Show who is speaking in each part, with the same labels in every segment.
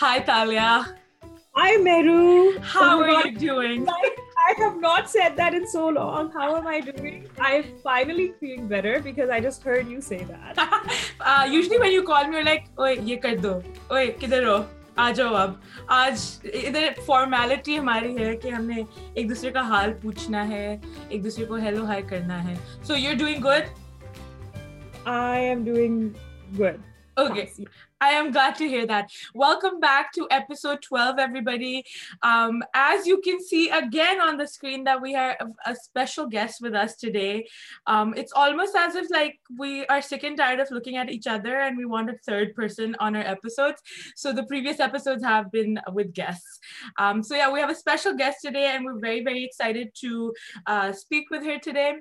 Speaker 1: Hi, Talia. Hi, Meru. How oh are God. you doing? Like, I have not said that in so long. How am I doing? I finally feeling better because I just heard you say that. uh, usually, when you call me, you're like, "Oi, ye kar do. Oi, kidhar ho? آ جاؤ اب آج ادھر formality ہماری ہے کہ ہم نے ایک دوسرے کا حال پوچھنا ہے ایک دوسرے کو ہیلو ہائی کرنا ہے so you doing good
Speaker 2: I am doing good
Speaker 1: okay I am glad to hear that. Welcome back to episode 12, everybody. Um, as you can see again on the screen that we have a special guest with us today. Um, it's almost as if like we are sick and tired of looking at each other and we want a third person on our episodes. So the previous episodes have been with guests. Um, so yeah, we have a special guest today and we're very, very excited to uh, speak with her today.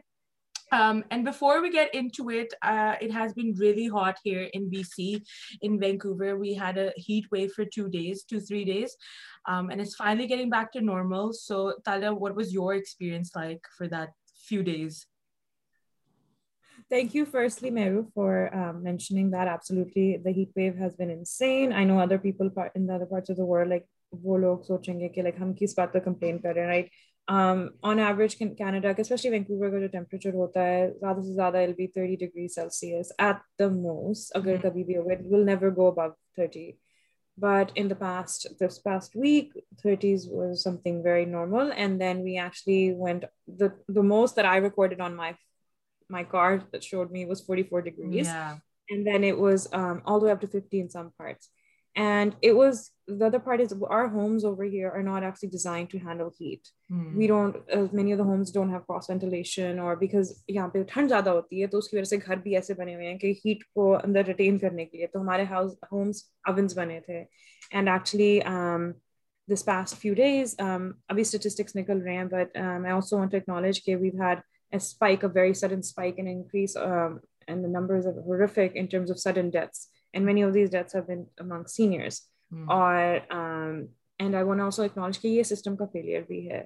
Speaker 2: وہ لوگ سوچیں گے کہ like ہم کس بات پر complain کر رہے ہیں آن ایوریج کینیڈا کا اسپیشلی وینکوور کا جو ٹیمپریچر ہوتا ہے زیادہ سے زیادہ will be thirty degree Celsius at the most اگر کبھی بھی ہوگا will never go above thirty but in the past this past week thirties was something very normal and then we actually went the most that I recorded on my my car showed me was forty four degrees and then it was all do up to fifty in some parts and it was the other part is our homes over here are not actually designed to handle heat. Mm. We don't, as many of the homes don't have cross ventilation or because yeah, pe thand zyada hoti hai, to uski wajah se ghar bhi aise bane hue hain ki heat ko andar retain karne ke liye. To hamare house homes ovens bane the. And actually um this past few days um abhi statistics nikal rahe hain but um, I also want to acknowledge ke we've had a spike a very sudden spike and increase um and the numbers are horrific in terms of sudden deaths and many of these deaths have been among seniors. Hmm. اور and I want also acknowledge کہ یہ system کا failure بھی ہے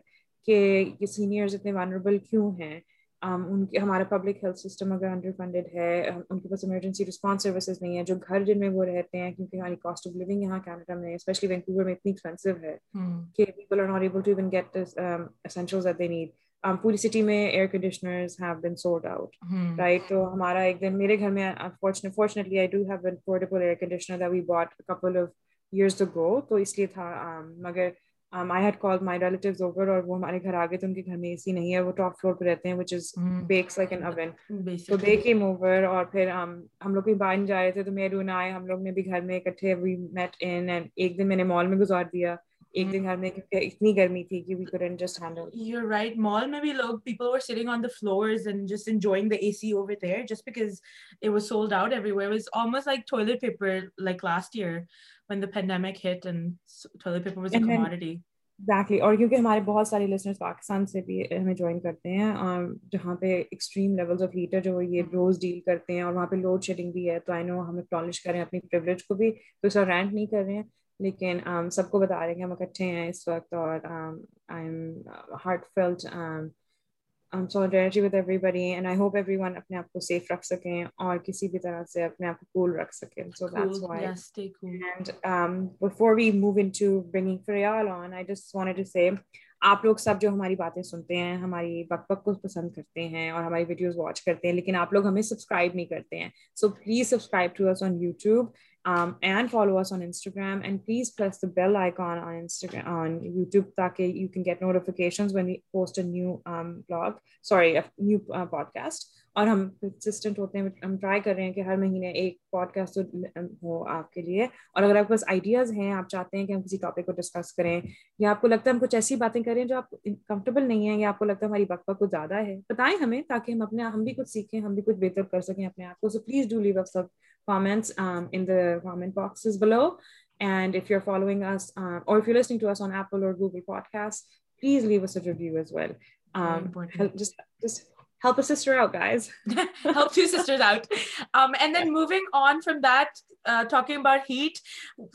Speaker 2: کہ یہ seniors اتنے vulnerable کیوں ہیں ان کے ہمارا پبلک ہیلتھ سسٹم اگر انڈر فنڈیڈ ہے ان کے پاس ایمرجنسی رسپانس سروسز نہیں ہے جو گھر جن میں وہ رہتے ہیں کیونکہ ہماری کاسٹ آف لیونگ یہاں کینیڈا میں اسپیشلی وینکوور میں اتنی ایکسپینسو ہے hmm. کہ people are not able to even get essentials at they need پوری سٹی میں air conditioners have been sold out right تو ہمارا ایک دن میرے گھر میں fortunately I do have been portable air conditioner that we bought couple of تو اس لیے تھا مگر I had call my over اور وہ ہمارے گھر گھر آ گئے تو تو ان کے میں اے سی نہیں ہے وہ ٹاپ فلور پہ رہتے ہیں وچ از اور پھر ہم لوگ بھی بھی باہر جا رہے تھے تو آئے ہم لوگ نے گھر میں اکٹھے وی میٹ ایک دن میں نے مال میں گزار دیا ایک دن میں اتنی گرمی تھی
Speaker 1: last year when the pandemic hit and
Speaker 2: toilet paper was a commodity. exactly. اور اور کیونکہ ہمارے بہت سارے لسنرس پاکستان سے بھی ہمیں جوائن کرتے ہیں جہاں پہ ایکسٹریم لیولز آف ہیٹر جو یہ روز ڈیل کرتے ہیں اور وہاں پہ لوڈ شیڈنگ بھی ہے تو آئی نو ہم اکنالج کریں اپنی پرولیج کو بھی اس کا رینٹ نہیں کر رہے ہیں لیکن um, سب کو بتا رہے ہیں ہم اکٹھے ہیں اس وقت اور I am heart um, solidarity with everybody and I hope everyone اپنے آپ کو safe رکھ سکیں اور کسی بھی طرح سے اپنے آپ کو cool رکھ سکیں so cool. that's why yeah, stay cool. and um, before we move into bringing Faryal on I just wanted to say آپ لوگ سب جو ہماری باتیں سنتے ہیں ہماری بک بک کو پسند کرتے ہیں اور ہماری ویڈیوز واچ کرتے ہیں لیکن آپ لوگ ہمیں سبسکرائب نہیں کرتے ہیں so please subscribe to us on YouTube um, and And follow us on on on Instagram. Instagram please press the bell icon YouTube you can get podcast. اور ہم ٹرائی کر رہے ہیں کہ ہر مہینے اور اگر آپ کے پاس آئیڈیاز ہیں آپ چاہتے ہیں کہ ہم کسی ٹاپک کو ڈسکس کریں یا آپ کو لگتا ہے ہم کچھ ایسی باتیں کریں جو آپ کمفرٹیبل نہیں ہیں یا آپ کو لگتا ہے ہماری بک کچھ زیادہ ہے بتائیں ہمیں تاکہ ہم اپنے ہم بھی کچھ سیکھیں ہم بھی کچھ بہتر کر سکیں اپنے آپ کو talk
Speaker 1: heat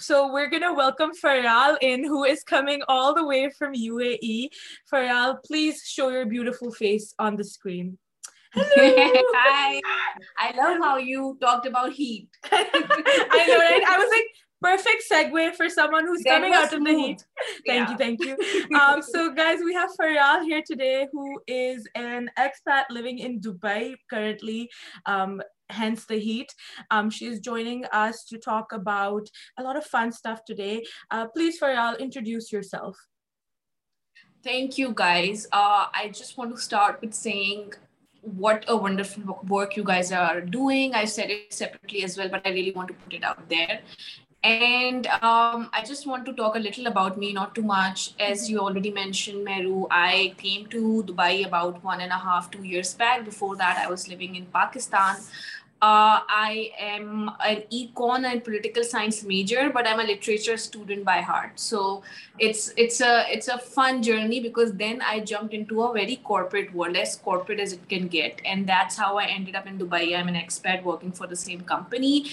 Speaker 1: so we're welcome for all and who is coming all from U A for all please show your beautiful face on the screen please for
Speaker 3: introduce yourself thank you guys I just a little about me not too much as you already mention half two years back before Uh, I am an econ and political science major, but I'm a literature student by heart. So it's a fun journey, because then I jumped into a very corporate world, as corporate as it can get. And that's how I ended up in Dubai. I'm an expat working for the same company.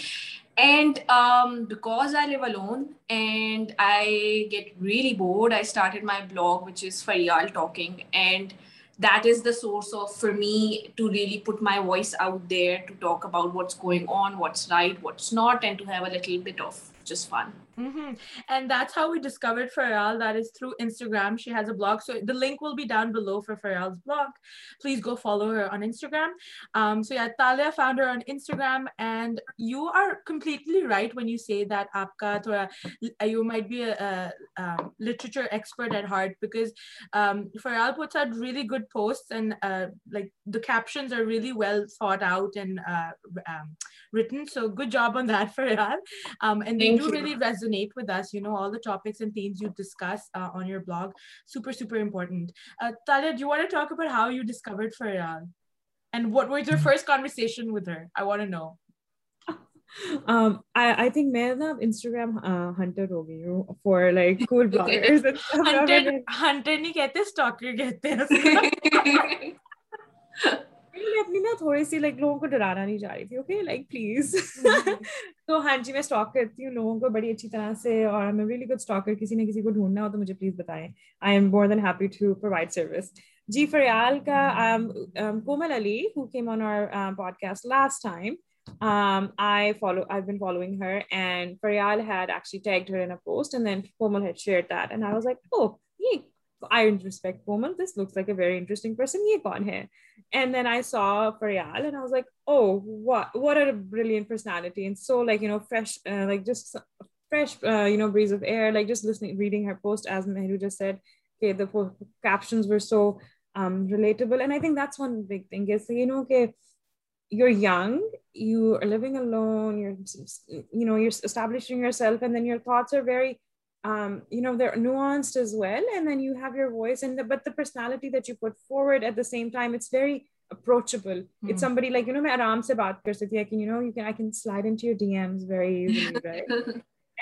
Speaker 3: And um, because I live alone and I get really bored, I started my blog, which is Faryal Talking. And that is the source of me to really put my voice out to talk اباؤٹس not ٹوٹ دف just one
Speaker 1: through Instagram she has a blog so the link will be down blog please go follow Instagram so یا found on Instagram you are completely right when you see that آپ کا good postings really well thought out and so good job on that فوری resonate with us. You know, all the topics and themes you discuss uh, on your blog, super, super important. Uh, Talia, do you want to talk about how you discovered Farah? And what was your first conversation with her? I want to know.
Speaker 2: Um, I, I think I have Instagram uh, hunter Romeo for like cool bloggers. Hunter, hunter, stalker. اپنی نا تھوڑی سی like لوگوں کو ڈرانا نہیں جا رہی تھی okay like please تو ہاں جی میں اسٹاک کرتی ہوں لوگوں کو بڑی اچھی طرح سے اور ہمیں گڈ اسٹاکر کسی کسی کو ڈھونڈنا ہو ہو تو مجھے پلیز بتائیں I am more than happy to provide service جی فریال کا um, um, Komal Ali came on our podcast last time I respect woman this looks like a very interesting person یہ کون ہے and then I saw Faryal and I was like oh what are brilliant personality and so like you know fresh like just fresh you know breeze of air like just listening reading her post as Mehru just said کہ the captions were so relatable and I think that's one big thing is you know کہ you are young you are living alone you know you establishing yourself and then your thoughts are very you know those well and then you have you voice and bits forward at the same time very approachable it somebody like you know میں آرام سے بات کر سکتی ہوں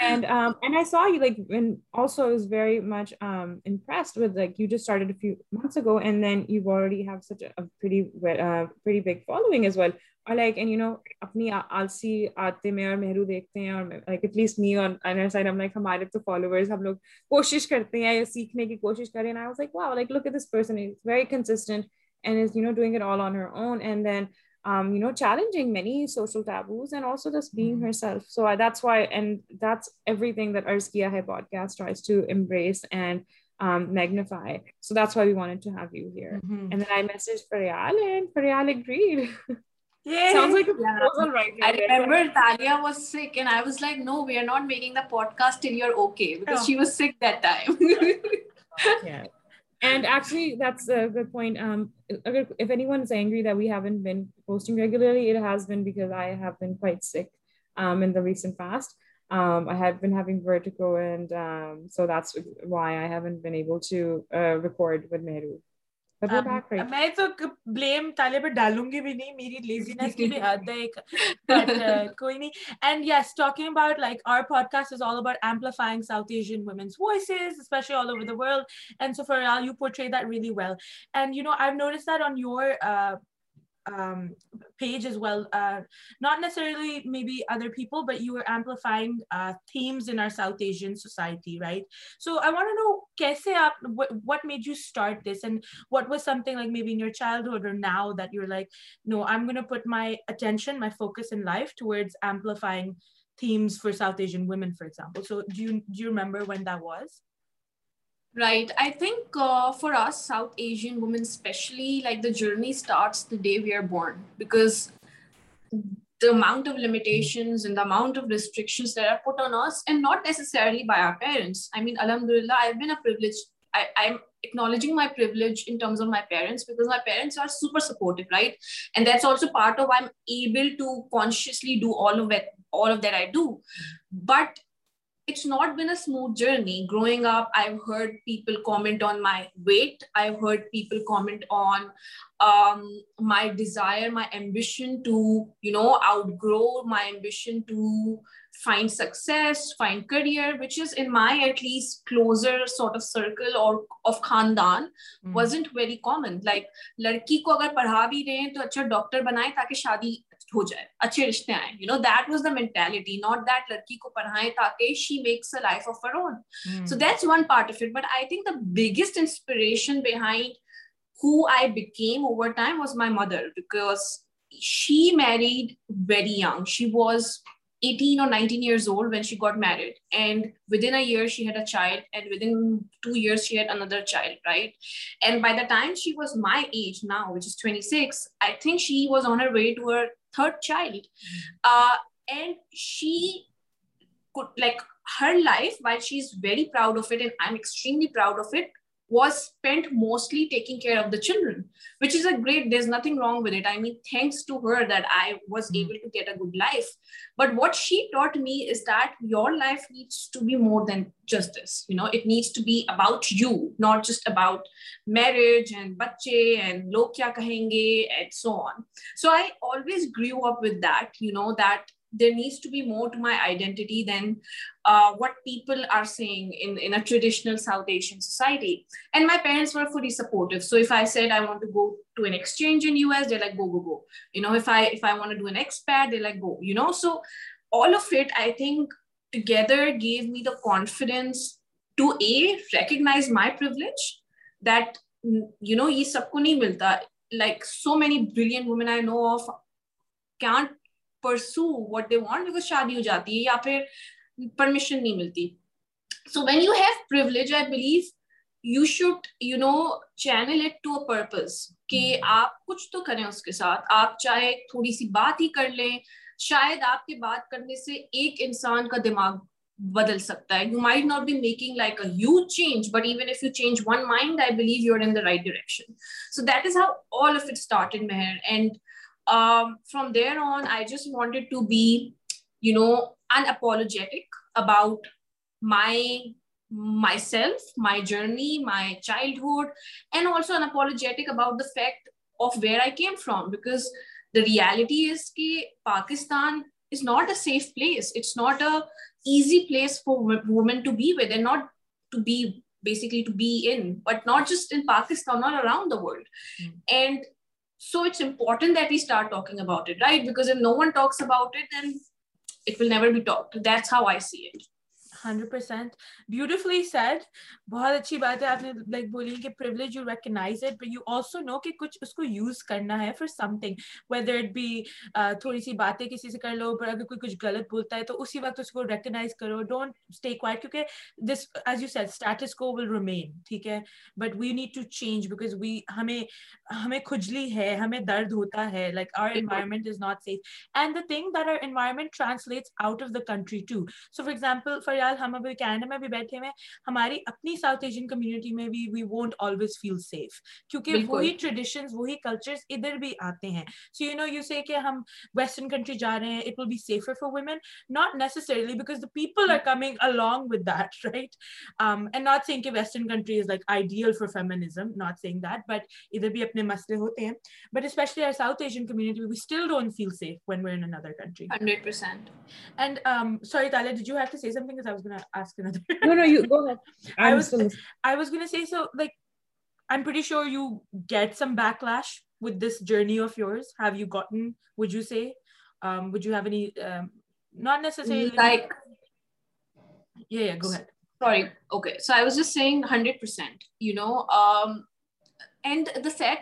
Speaker 2: لائکو اپنی آلسی آتے میں اور مہرو دیکھتے ہیں تو فالوور ہم لوگ کوشش کرتے ہیں سیکھنے کی کوشش کر رہے ہیں um, you know, challenging many social taboos and also just being mm-hmm. herself. So I, that's why, and that's everything that Arskia Hai podcast tries to embrace and um, magnify. So that's why we wanted to have you here. Mm-hmm. And then I messaged Faryal and Faryal agreed. Yeah, sounds like a proposal yeah. right now. I remember yeah. Talia was sick and I was like, no, we are not making the podcast till you're okay because oh. she was sick that time. yeah. and actually that's a good point um if anyone's angry that we haven't been posting regularly it has been because i have been quite sick um in the recent past um i have been having vertigo and um so that's why i haven't been able to uh, record with mehru میں تو blame تالے پہ ڈالوں گی بھی نہیں میری لیزینس کی بھی حد ہے ایک uh, کوئی نہیں and yes talking about like our podcast is all all about amplifying South Asian women's voices especially over the world and and so for you you portray that that really well no I notice on your Um, page as well. Uh, not necessarily maybe other people, but you were amplifying uh, themes in our South Asian society, right? So I want to know, what made you start this, and what was something like maybe in your childhood or now that you're like, no, I'm going to put my attention, my focus in life towards amplifying themes for South Asian women, for example. So do you remember when that was?
Speaker 3: For South Asian women like the journeys amount of land ریسٹرکشنری by our peer الحمد للہجنگ wasn't very common like لڑکی کو اگر پڑھا بھی رہے تو اچھا ڈاکٹر بنائے تاکہ شادی ہو جائے اچھے رشتے آئیں you know that was the mentality not that لڑکی کو پڑھائیں تاکہ she makes a life of her own so that's one part of it but I think the biggest inspiration behind who I became over time was my mother because she married very young she was eighteen or nineteen years old when she got married and within year she had a child and within two years she had another child right and by the time she was my age now which is twenty six I think she was on her way to her third child. Hmm. Uh, and she could, like, her life, while she's very proud of it, and I'm extremely proud of it, واسپ taking care of the children which is a great there's nothing wrong وئی میم I get a guff but what she dot میز that you life then justice میرے بچے and لوگ کیا کہیں گے there needs to be موٹ my identity then what people traditional south Asian society and my parents together give me the confidence my purge that you know یہ سب کو نہیں ملتا like so many billion women I know of پرسو what they want because شادی ہو جاتی ہے یا پھر پرمیشن نہیں ملتی so when you have privilege I believe you should you know channel it to a purpose کہ آپ کچھ تو کریں اس کے ساتھ آپ چاہے تھوڑی سی بات ہی کر لیں شاید آپ کے بات کرنے سے ایک انسان کا دماغ بدل سکتا ہے you might not be making like a huge change but even if you change one mind I believe you are in the right direction so that is how all of it start in Mehr and Um, from there on, I just wanted to be, unapologetic about myself, my journey, my childhood, and also unapologetic about the fact of where I came from, because the reality is that Pakistan is not a safe place. It's not a easy place for women to be with, and not to be, basically to be in, but not just in Pakistan, not around the world. Hmm. And so it's important that we start talking about it, right? Because if no one talks about it, then it will never be talked. That's how I see it.
Speaker 2: Hundred percent beautifully said بہت اچھی بات ہے آپ نے like بولی کہ privilege you you recognise it also نو کہ کچھ اس کو یوز کرنا ہے for something whether it بھی تھوڑی سی باتیں کسی سے کر لو پر اگر کوئی کچھ غلط بولتا ہے تو اسی وقت اس کو ریکگنائز کرو ڈونٹ اسٹے کوائٹ کیونکہ this as you set status quo will remain ٹھیک ہے but we need to change because we ہمیں ہمیں کھجلی ہے ہمیں درد ہوتا ہے like our environment is not safe and the thing that our environment translates out of the country to so for example four سال ہم کینیڈا میں بھی بیٹھے ہوئے ہماری اپنی ساؤتھ ایشین کمیونٹی میں بھی بھی بھی we won't always feel safe کیونکہ وہی وہی ادھر ادھر آتے ہیں ہیں سو یو یو نو کہ کہ ہم ویسٹرن کنٹری جا رہے it will be for not because the people are coming اپنے مسئلے ہوتے ہیں
Speaker 1: sad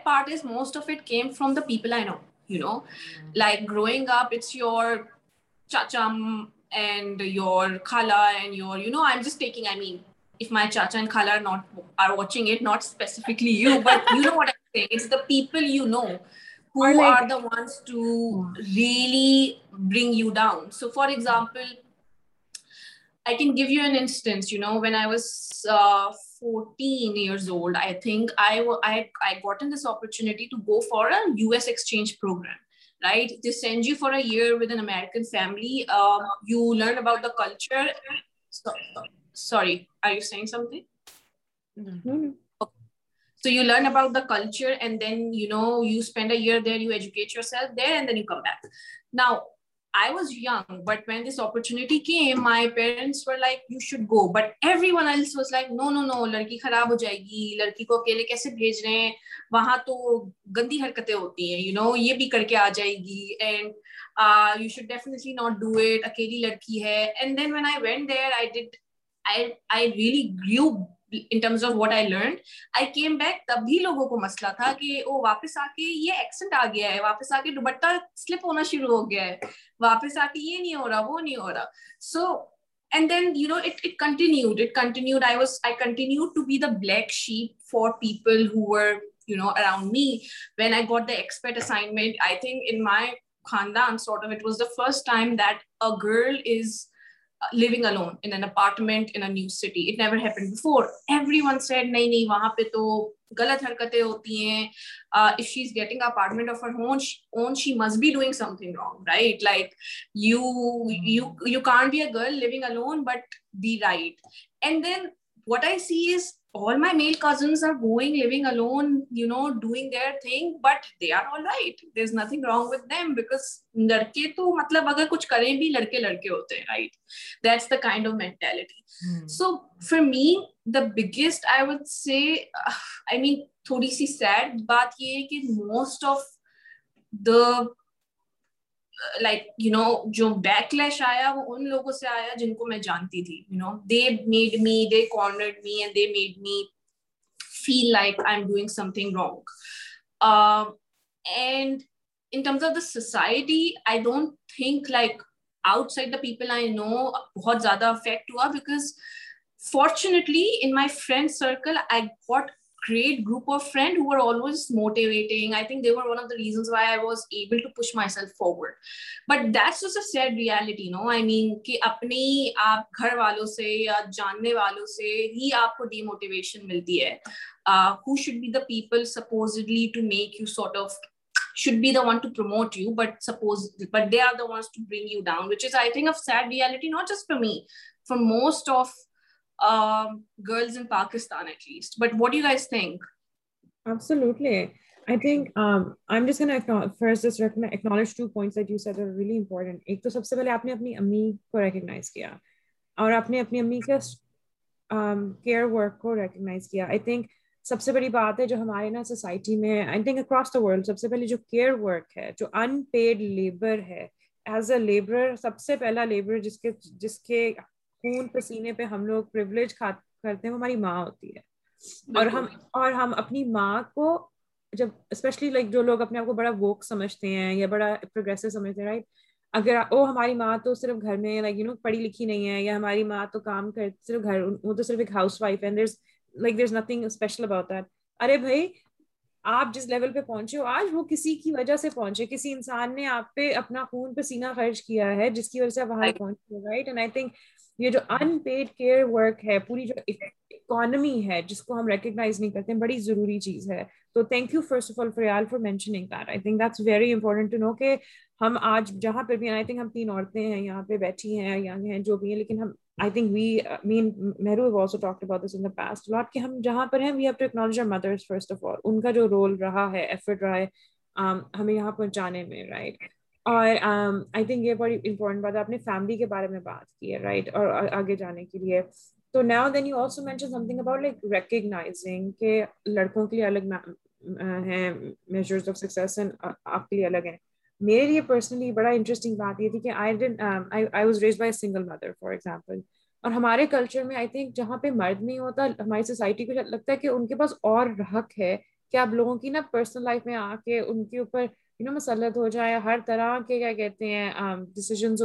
Speaker 1: part most
Speaker 3: of came from the people I know you know like growing up for example I can give you an instance opportunity to go for exchange programme فمیلینؤٹر sorry something so you learn about داچر no no no لڑکی خراب ہو جائے گی لڑکی کو اکیلے کیسے بھیج رہے ہیں وہاں تو گندی حرکتیں ہوتی ہیں یو نو یہ بھی کر کے آ جائے گی and you definitely not do it اکیلی لڑکی ہے اینڈ دین وینٹ ریئلی مسئلہ تھا کہ کے یہ رہا وہ نہیں ہو رہا so and then you know continued I was I black sheep for no around me when I the expert assignment was the first لگنٹمنٹ نہیں وہاں پہ تو غلط حرکتیں ہوتی ہیں گرل لگن but be right and then what I see ڑکے تو مطلب اگر کچھ کریں بھی لڑکے لڑکے ہوتے ہیں right that's the kind of mentality so fair mean the biggest I would see I mean تھوڑی سی سیڈ بات یہ ہے کہ most of the like you know جو بیک لیش آیا وہ ان لوگوں سے آیا جن کو میں جانتی تھی you know they made me the corner of the society I don't think like outside the people I know بہت زیادہ افیکٹ ہوا because fortunately in my friend circle I got great group of friend my self forward reality no I mean والوں سے جاننے والوں سے ہی آپ کو demotivation not just for me for most of اپنی
Speaker 2: امی کے ریکگنا سب سے بڑی بات ہے جو ہمارے نا سوسائٹی میں جو ان پیڈ لیبر ہے سب سے پہلا لیبر جس کے خون پسینے پہ ہم لوگ پرولیج کرتے ہیں وہ ہماری ماں ہوتی ہے اور ہم اور ہم اپنی ماں کو جب اسپیشلی لائک جو لوگ اپنے آپ کو بڑا ووک سمجھتے ہیں یا بڑا پروگرسو سمجھتے ہیں رائٹ اگر او ہماری ماں تو صرف گھر میں لائک یو نو پڑھی لکھی نہیں ہے یا ہماری ماں تو کام کر صرف گھر وہ تو صرف ایک ہاؤس وائف ہے like there is nothing special about that ارے بھائی آپ جس لیول پہ پہنچے ہو آج وہ کسی کی وجہ سے پہنچے کسی انسان نے آپ پہ اپنا خون پسینہ خرچ کیا ہے جس کی وجہ سے آپ وہاں پہنچے رائٹ اینڈ آئی تھنک یہ جو ان پیڈ کیئر ورک ہے پوری جو اکانمی ہے جس کو ہم ریکگنائز نہیں کرتے ہیں بڑی ضروری چیز ہے تو thank you first of all for all for mentioning that I think that's very important to know کہ ہم آج جہاں پہ بھی آئی تھنک ہم تین عورتیں ہیں یہاں پہ بیٹھی ہیں ینگ ہیں جو بھی ہیں لیکن ہم I think we mean Mehru also talk about this in the past lot کہ ہم جہاں پر ہیں we have to acknowledge mothers first of all ان کا جو رول رہا ہے ایفرٹ رہا ہے ہمیں یہاں پہنچانے میں رائٹ right? اور آئی تھنک یہ بڑی امپورٹنٹ بات ہے اپنے فیملی کے بارے میں بات کی ہے رائٹ اور آگے جانے کے لیے تو now then you also mention something about like recognising کہ لڑکوں کے لیے الگ ہیں میجرز آف سکسیز اینڈ آپ کے لیے الگ ہیں میرے لیے پرسنلی بڑا انٹرسٹنگ بات یہ تھی کہ I done I was raise by single mother for example اور ہمارے کلچر میں آئی تھنک جہاں پہ مرد نہیں ہوتا ہماری سوسائٹی کو لگتا ہے کہ ان کے پاس اور حق ہے کہ آپ لوگوں کی نا پرسنل لائف میں آ کے ان کے اوپر یو نو مسلط ہو جائے ہر طرح کے کیا کہتے ہیں ڈسیزنس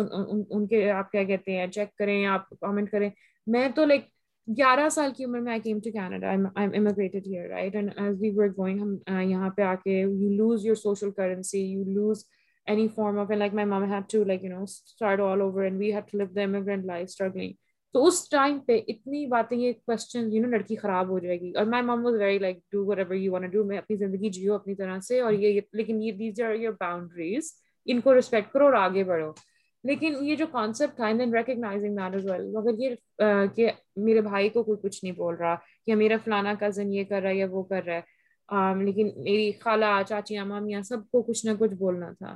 Speaker 2: ان کے آپ کیا کہتے ہیں چیک کریں آپ کامنٹ کریں میں تو لائک گیارہ سال کی عمر میں I came to Canada immigrated here right and as we were going ہم یہاں پہ آ کے you lose your social currency you lose any form of like my mom had to like you know start all over and we had to live the immigrant life struggling تو اس time پہ اتنی باتیں یہ question you know لڑکی خراب ہو جائے گی اور my mom was very like do do ever you want میں اپنی زندگی جیو اپنی طرح سے اور یہ یہ لیکن دیز آر یور باؤنڈریز ان کو ریسپیکٹ کرو اور آگے بڑھو لیکن یہ جو کانسیپٹ تھا ریکگنائزنگ از ویل مگر یہ کہ میرے بھائی کو کوئی کچھ نہیں بول رہا یا میرا فلانا کزن یہ کر رہا ہے یا وہ کر رہا ہے لیکن میری خالہ چاچیاں مامیا سب کو کچھ نہ کچھ بولنا تھا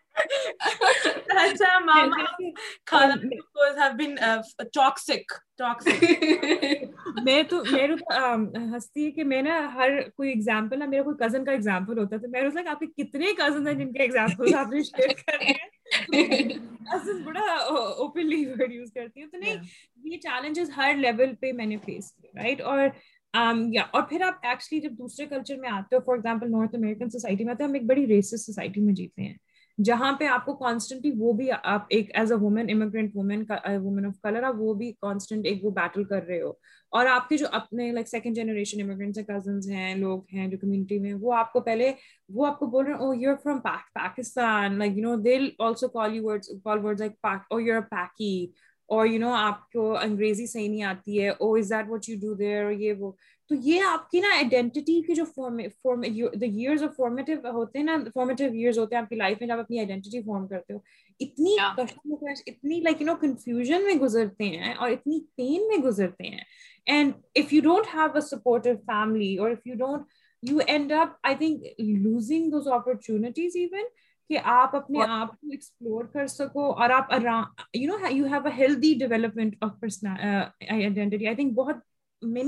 Speaker 2: میں تو میرے ہنستی ہے کہ میں نا ہر کوئی کزن کا تو نہیں یہ چیلنجز ہر لیول پہ میں نے فیس رائٹ اور پھر آپ ایکچولی جب دوسرے کلچر میں آتے ہو for example north American society میں آتے ہیں ہم ایک بڑی ریسس سوسائٹی میں جیتے ہیں جہاں پہ آپ کو کانسٹنٹلی وہ بھی آپ ایک as a woman immigrant woman woman of colour آپ وہ بھی کانسٹنٹ ایک وہ بیٹل کر رہے ہو اور آپ کے جو اپنے لائک سیکنڈ جنریشن امیگرینٹس ہیں کزنس ہیں لوگ ہیں جو کمیونٹی میں وہ آپ کو پہلے وہ آپ کو بول رہے ہیں oh you are from Pakistan like you know they'll also call you word call word like oh you are Paki اور یو نو آپ کو انگریزی صحیح نہیں آتی ہے oh is that what you do there یہ وہ تو یہ آپ کی نا آئیڈینٹی کے جو ایئرز آف فارمیٹیو ہوتے ہیں نا فارمیٹیو ایئرز ہوتے ہیں آپ کی لائف میں جب اپنی آئیڈینٹی فارم کرتے ہو اتنی اتنی لائک یو نو کنفیوژن میں گزرتے ہیں اور اتنی پین میں گزرتے ہیں and if you don't have a supportive family اور if you don't you end up I think losing those opportunities even کہ آپ اپنے آپ کو ایکسپلور کر سکو اور آپ you know you have a healthy development of personality identity I think بہت فارم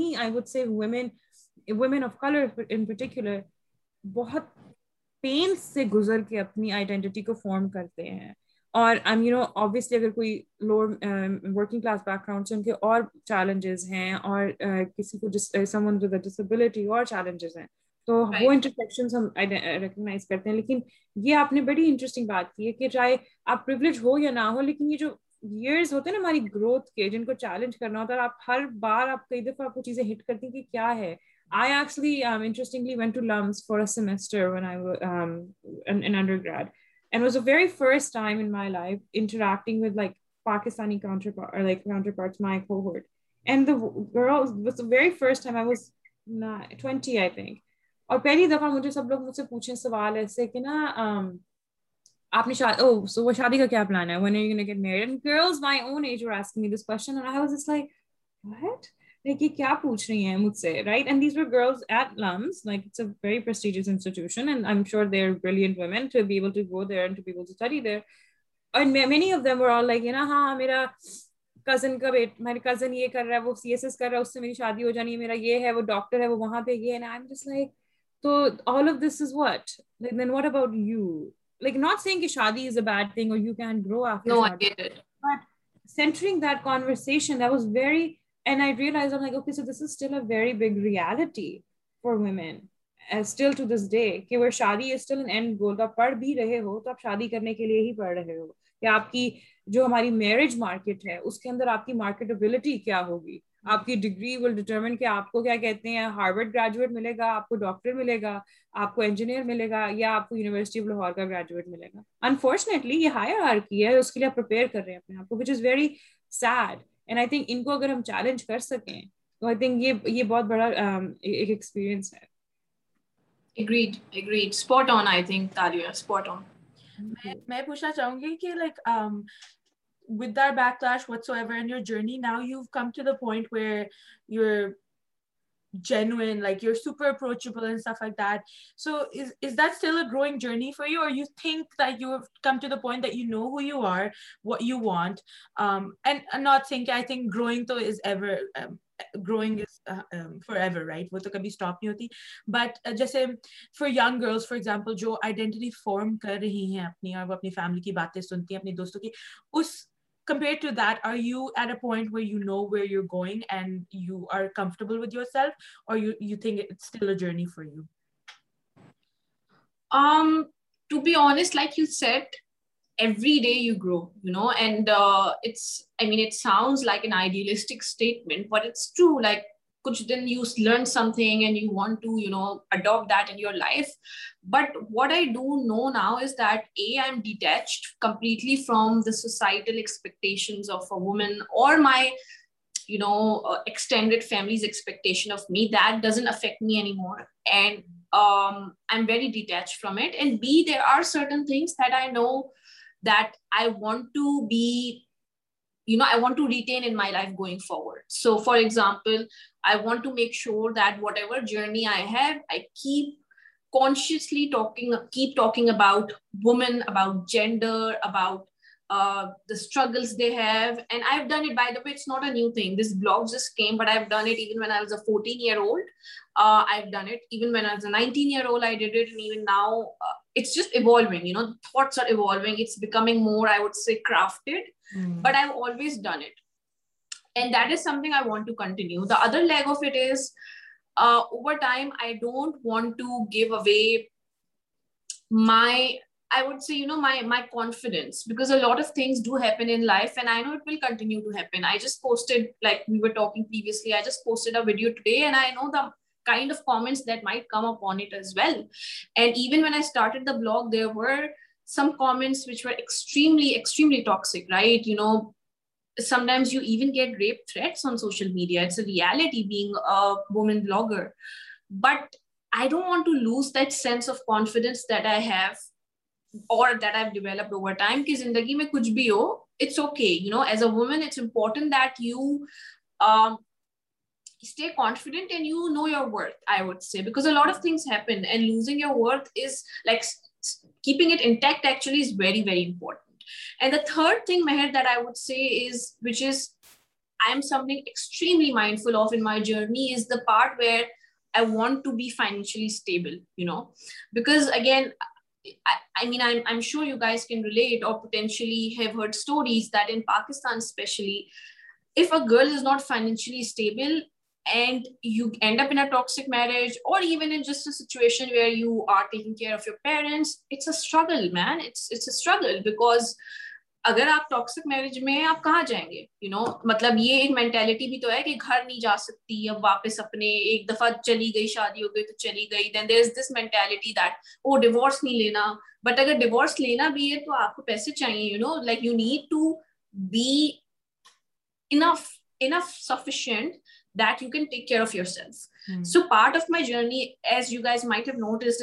Speaker 2: کرتے ہیں اور چیلنجز um, ہیں اور uh, کسی کو چیلنجز uh, ہیں تو وہ انٹرفیکشن ریکگنائز uh, کرتے ہیں لیکن یہ آپ نے بڑی انٹرسٹنگ بات کی ہے کہ چاہے آپ ہو یا نہ ہو لیکن یہ جو ہوتے ہیں ہماری گروتھ کے جن کو کو چیلنج کرنا ہوتا ہے ہے آپ آپ آپ ہر بار کئی دفعہ چیزیں ہٹ کرتی کہ کیا I I I I actually interestingly to لمس for a a a semester when in undergrad and and was was was very very first first time time my my life interacting with like like Pakistani counter counter girl twenty think اور پہلی دفعہ مجھے سب لوگ مجھ سے پوچھیں سوال ایسے کہ نا um, آپ نے شادی او سو وہ شادی کا کیا پلان ہے when are you you going to to to to to get married and and and and and and girls girls my own age were were were asking me this question I was just like like like what کیا پوچھ رہی ہیں مجھ سے right these at it's a very prestigious institution I'm sure they're brilliant women be be able able go there there study many of them all know میرا cousin cousin کا بیٹ یہ کر رہا ہے وہ سی ایس ایس کر رہا ہے اس سے میری شادی ہو جانی ہے میرا یہ ہے وہ ڈاکٹر ہے وہ وہاں پہ یہ ہے and I'm just like like تو all of this is what what then about you شادیڈ big reality for women day کہ وہ شادی پڑھ بھی رہے ہو تو آپ شادی کرنے کے لیے ہی پڑھ رہے ہو کہ آپ کی جو ہماری میرج مارکیٹ ہے اس کے اندر آپ کی مارکیٹبلٹی کیا ہوگی آپ کی ڈگری ول ڈیٹرمن کہ آپ کو کیا کہتے ہیں ہارورڈ گریجویٹ ملے گا آپ کو ڈاکٹر ملے گا آپ کو انجینئر ملے گا یا آپ کو یونیورسٹی آف لاہور کا گریجویٹ ملے گا انفارچونیٹلی یہ ہائر آر کی ہے اس کے لیے آپ پرپیئر کر رہے ہیں اپنے آپ کو which is very sad and I think ان کو اگر ہم چیلنج کر سکیں تو آئی تھنک یہ یہ بہت بڑا ایک ایکسپیرئنس ہے
Speaker 1: میں پوچھنا چاہوں گی کہ لائک وت دیکش یور جرنی جرنی فارم نوانٹ ناٹ گروئنگ تو کبھی اسٹاپ نہیں ہوتی بٹ جیسے for young girls for example جو آئیڈینٹی فارم کر رہی ہیں اپنی اور وہ اپنی فیملی کی باتیں سنتی ہیں اپنے دوستوں کی اس compared to that, are you at a point where you know where you're going and you are comfortable with yourself, or you think it's still a journey for
Speaker 3: you? Um, to be honest, like you said, every day you grow, and uh, it sounds like an idealistic statement, but it's true. Like کچھ دن you learn something and you want to you know adapt that in your life but what I do know now is that a I am detached completely from the societal expectations of a woman اور my you know extended families expectation of me that doesn't affect me any more and I am very detach from it and be there are certain things that I know that I want to be new thing this blocking now other like of اٹور time I don't want to give away my I would save no my my confidence because a lot of thing do heel continue ٹوپن I جس post لائکسلیسٹیڈ video today reality وومیگر but I want sense I ڈیلپی میں کچھ بھی ہوٹس okay stay confident and you know your worth, I would say, because a lot of things happen and losing your worth is like keeping it intact actually is very, very important. And the third thing, Meher, that I would say is, which is I'm something extremely mindful of in my journey, is the part where I want to be financially stable, you know, because again, I mean, I'm sure you guys can relate or potentially have heard stories that in Pakistan, especially, if a girl is not financially stable, and you end up in a toxic marriage اور even in just a situation where you are taking care of your parents it's a struggle main it's it's a struggle because اگر آپ toxic marriage میں آپ کہاں جائیں گے you know مطلب یہ ایک مینٹیلٹی بھی تو ہے کہ گھر نہیں جا سکتی اب واپس اپنے ایک دفعہ چلی گئی شادی ہو گئی تو چلی گئی then there is this mentality that oh divorce نہیں لینا بٹ اگر ڈیوورس لینا بھی ہے تو آپ کو پیسے چاہیے you know like you need to be enough enough sufficient that you can take care of your self so part of my journey as you guys my type notes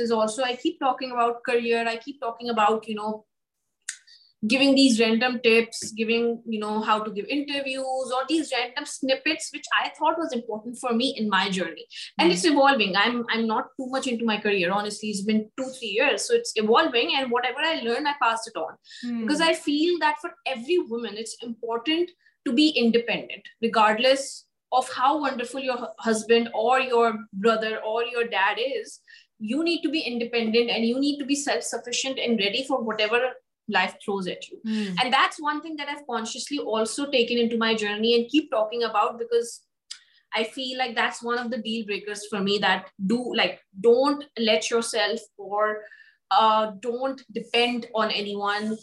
Speaker 3: وومنسنٹ be independent regardless of how wonderful your husband or your brother or your dad is, you need to be independent and you need to be self-sufficient and ready for whatever life throws at you. Mm. And that's one thing that I've consciously also taken into my journey and keep talking about, because I feel like that's one of the deal breakers for me, that don't let yourself or uh, don't depend on anyone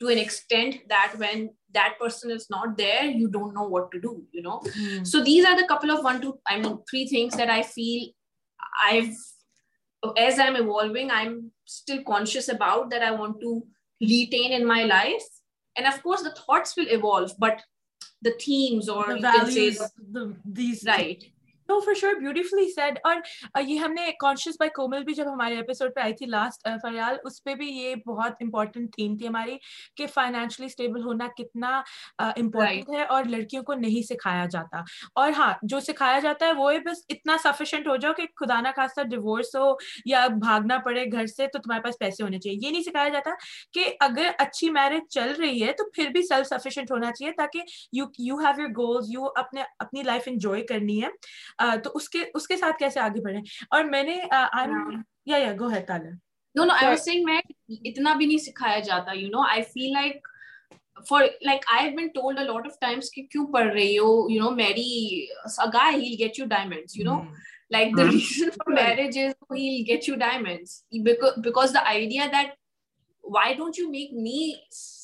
Speaker 3: to an extent that when that person is not there you don't know what to do you know mm. so these are the couple of one two i mean three things that i feel i've as i'm evolving i'm still conscious
Speaker 2: about that i want to retain in my life and of course the thoughts will evolve but the themes or the values, say, the, these right no for sure beautifully said اور یہ ہم نے conscious by کومل بھی جب ہمارے episode پہ پہ آئی تھی لاسٹ فریال اس بھی یہ بہت امپورٹنٹ امپورٹنٹ تھیم تھی ہماری کہ فائنینشلی اسٹیبل ہونا کتنا ہے اور لڑکیوں کو نہیں سکھایا جاتا اور ہاں جو سکھایا جاتا ہے وہ بس اتنا سفیشینٹ ہو جاؤ کہ خدا نہ خاص ڈیورس ہو یا بھاگنا پڑے گھر سے تو تمہارے پاس پیسے ہونے چاہیے یہ نہیں سکھایا جاتا کہ اگر اچھی میرج چل رہی ہے تو پھر بھی سیلف سفیشینٹ ہونا چاہیے تاکہ you you have your goals you اپنے اپنی لائف انجوائے کرنی ہے تو اس کے اس کے ساتھ کیسے آگے بڑھیں اور میں نے یا یا گو ہے تالا
Speaker 3: no no I was saying میں اتنا بھی نہیں سکھایا جاتا you know I feel like for like I have been told a lot of times کہ کیوں پڑھ رہی ہو یو نو میری a guy he'll get you diamonds you know like the reason for marriage is he'll get you diamonds because the idea that why don't you make me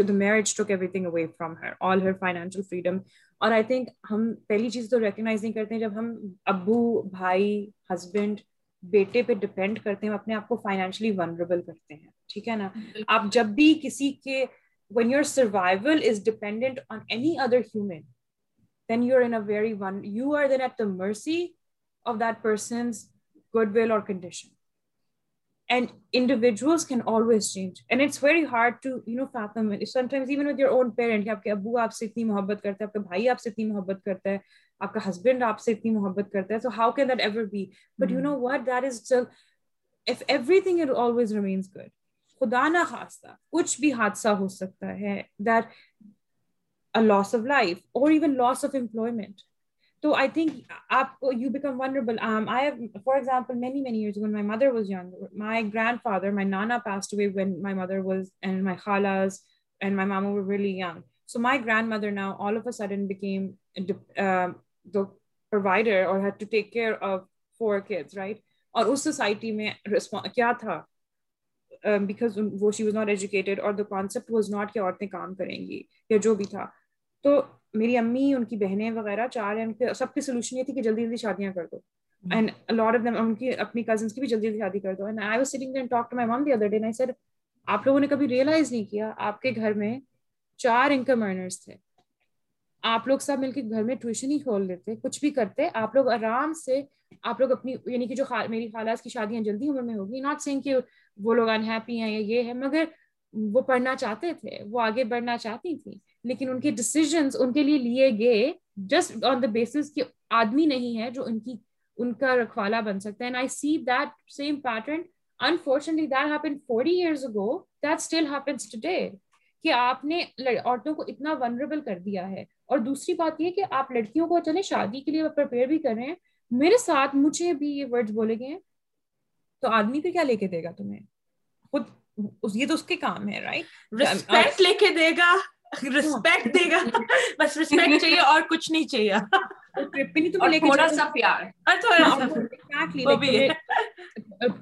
Speaker 2: the marriage took everything away from her her all ہم پہلی چیز تو recognise نہیں کرتے جب ہم ابو بھائی husband بیٹے پہ ڈپینڈ کرتے ہیں اپنے آپ کو فائنینشلی ونریبل کرتے ہیں ٹھیک ہے نا آپ جب بھی کسی کے when your survival is dependent on any other then you one you are then at the mercy of person's goodwill اور اتنی محبت کرتا ہے سو ہاؤ کی ناخصہ کچھ بھی حادثہ ہو سکتا ہے تو آئی تھنک آپ کو you become vulnerable I for example many many years when my mother was young my grandfather my nana passed away when my mother was and my خالاز and my mama were really young so my grand mother now all of a sudden became the provider or head to take care of four kids right اور اس society میں response کیا تھا because um, وہ she was not educated اور the concept was not کہ عورتیں کام کریں گی یا جو بھی تھا تو میری امی ان کی بہنیں وغیرہ چار ہیں ان کے سب کی سولوشن یہ تھی کہ جلدی جلدی شادیاں کر دو اینڈ آف کی اپنی لوگوں نے کبھی ریئلائز نہیں کیا آپ کے گھر میں چار انکم ارنرس تھے آپ لوگ سب مل کے گھر میں ٹیوشن ہی کھول لیتے کچھ بھی کرتے آپ لوگ آرام سے آپ لوگ اپنی یعنی کہ جو میری خالات کی شادیاں جلدی عمر میں ہوگی ناٹ سینگ کہ وہ لوگ انہیپی ہیں یا یہ ہے مگر وہ پڑھنا چاہتے تھے وہ آگے بڑھنا چاہتی تھیں لیکن ان کے ڈسیزنس ان کے لیے لیے گئے جسٹ آن دا بیسس آدمی نہیں ہے جو ان کی ان کا رکھوالا بن سکتا ہے اتنا ونریبل کر دیا ہے اور دوسری بات یہ کہ آپ لڑکیوں کو چلیں شادی کے لیے ہیں میرے ساتھ مجھے بھی یہ بولے گئے ہیں تو آدمی پہ کیا لے کے دے گا تمہیں خود یہ تو اس کے کام ہے
Speaker 1: رسپیکٹ دے گا بس چاہیے اور کچھ نہیں چاہیے ہاں۔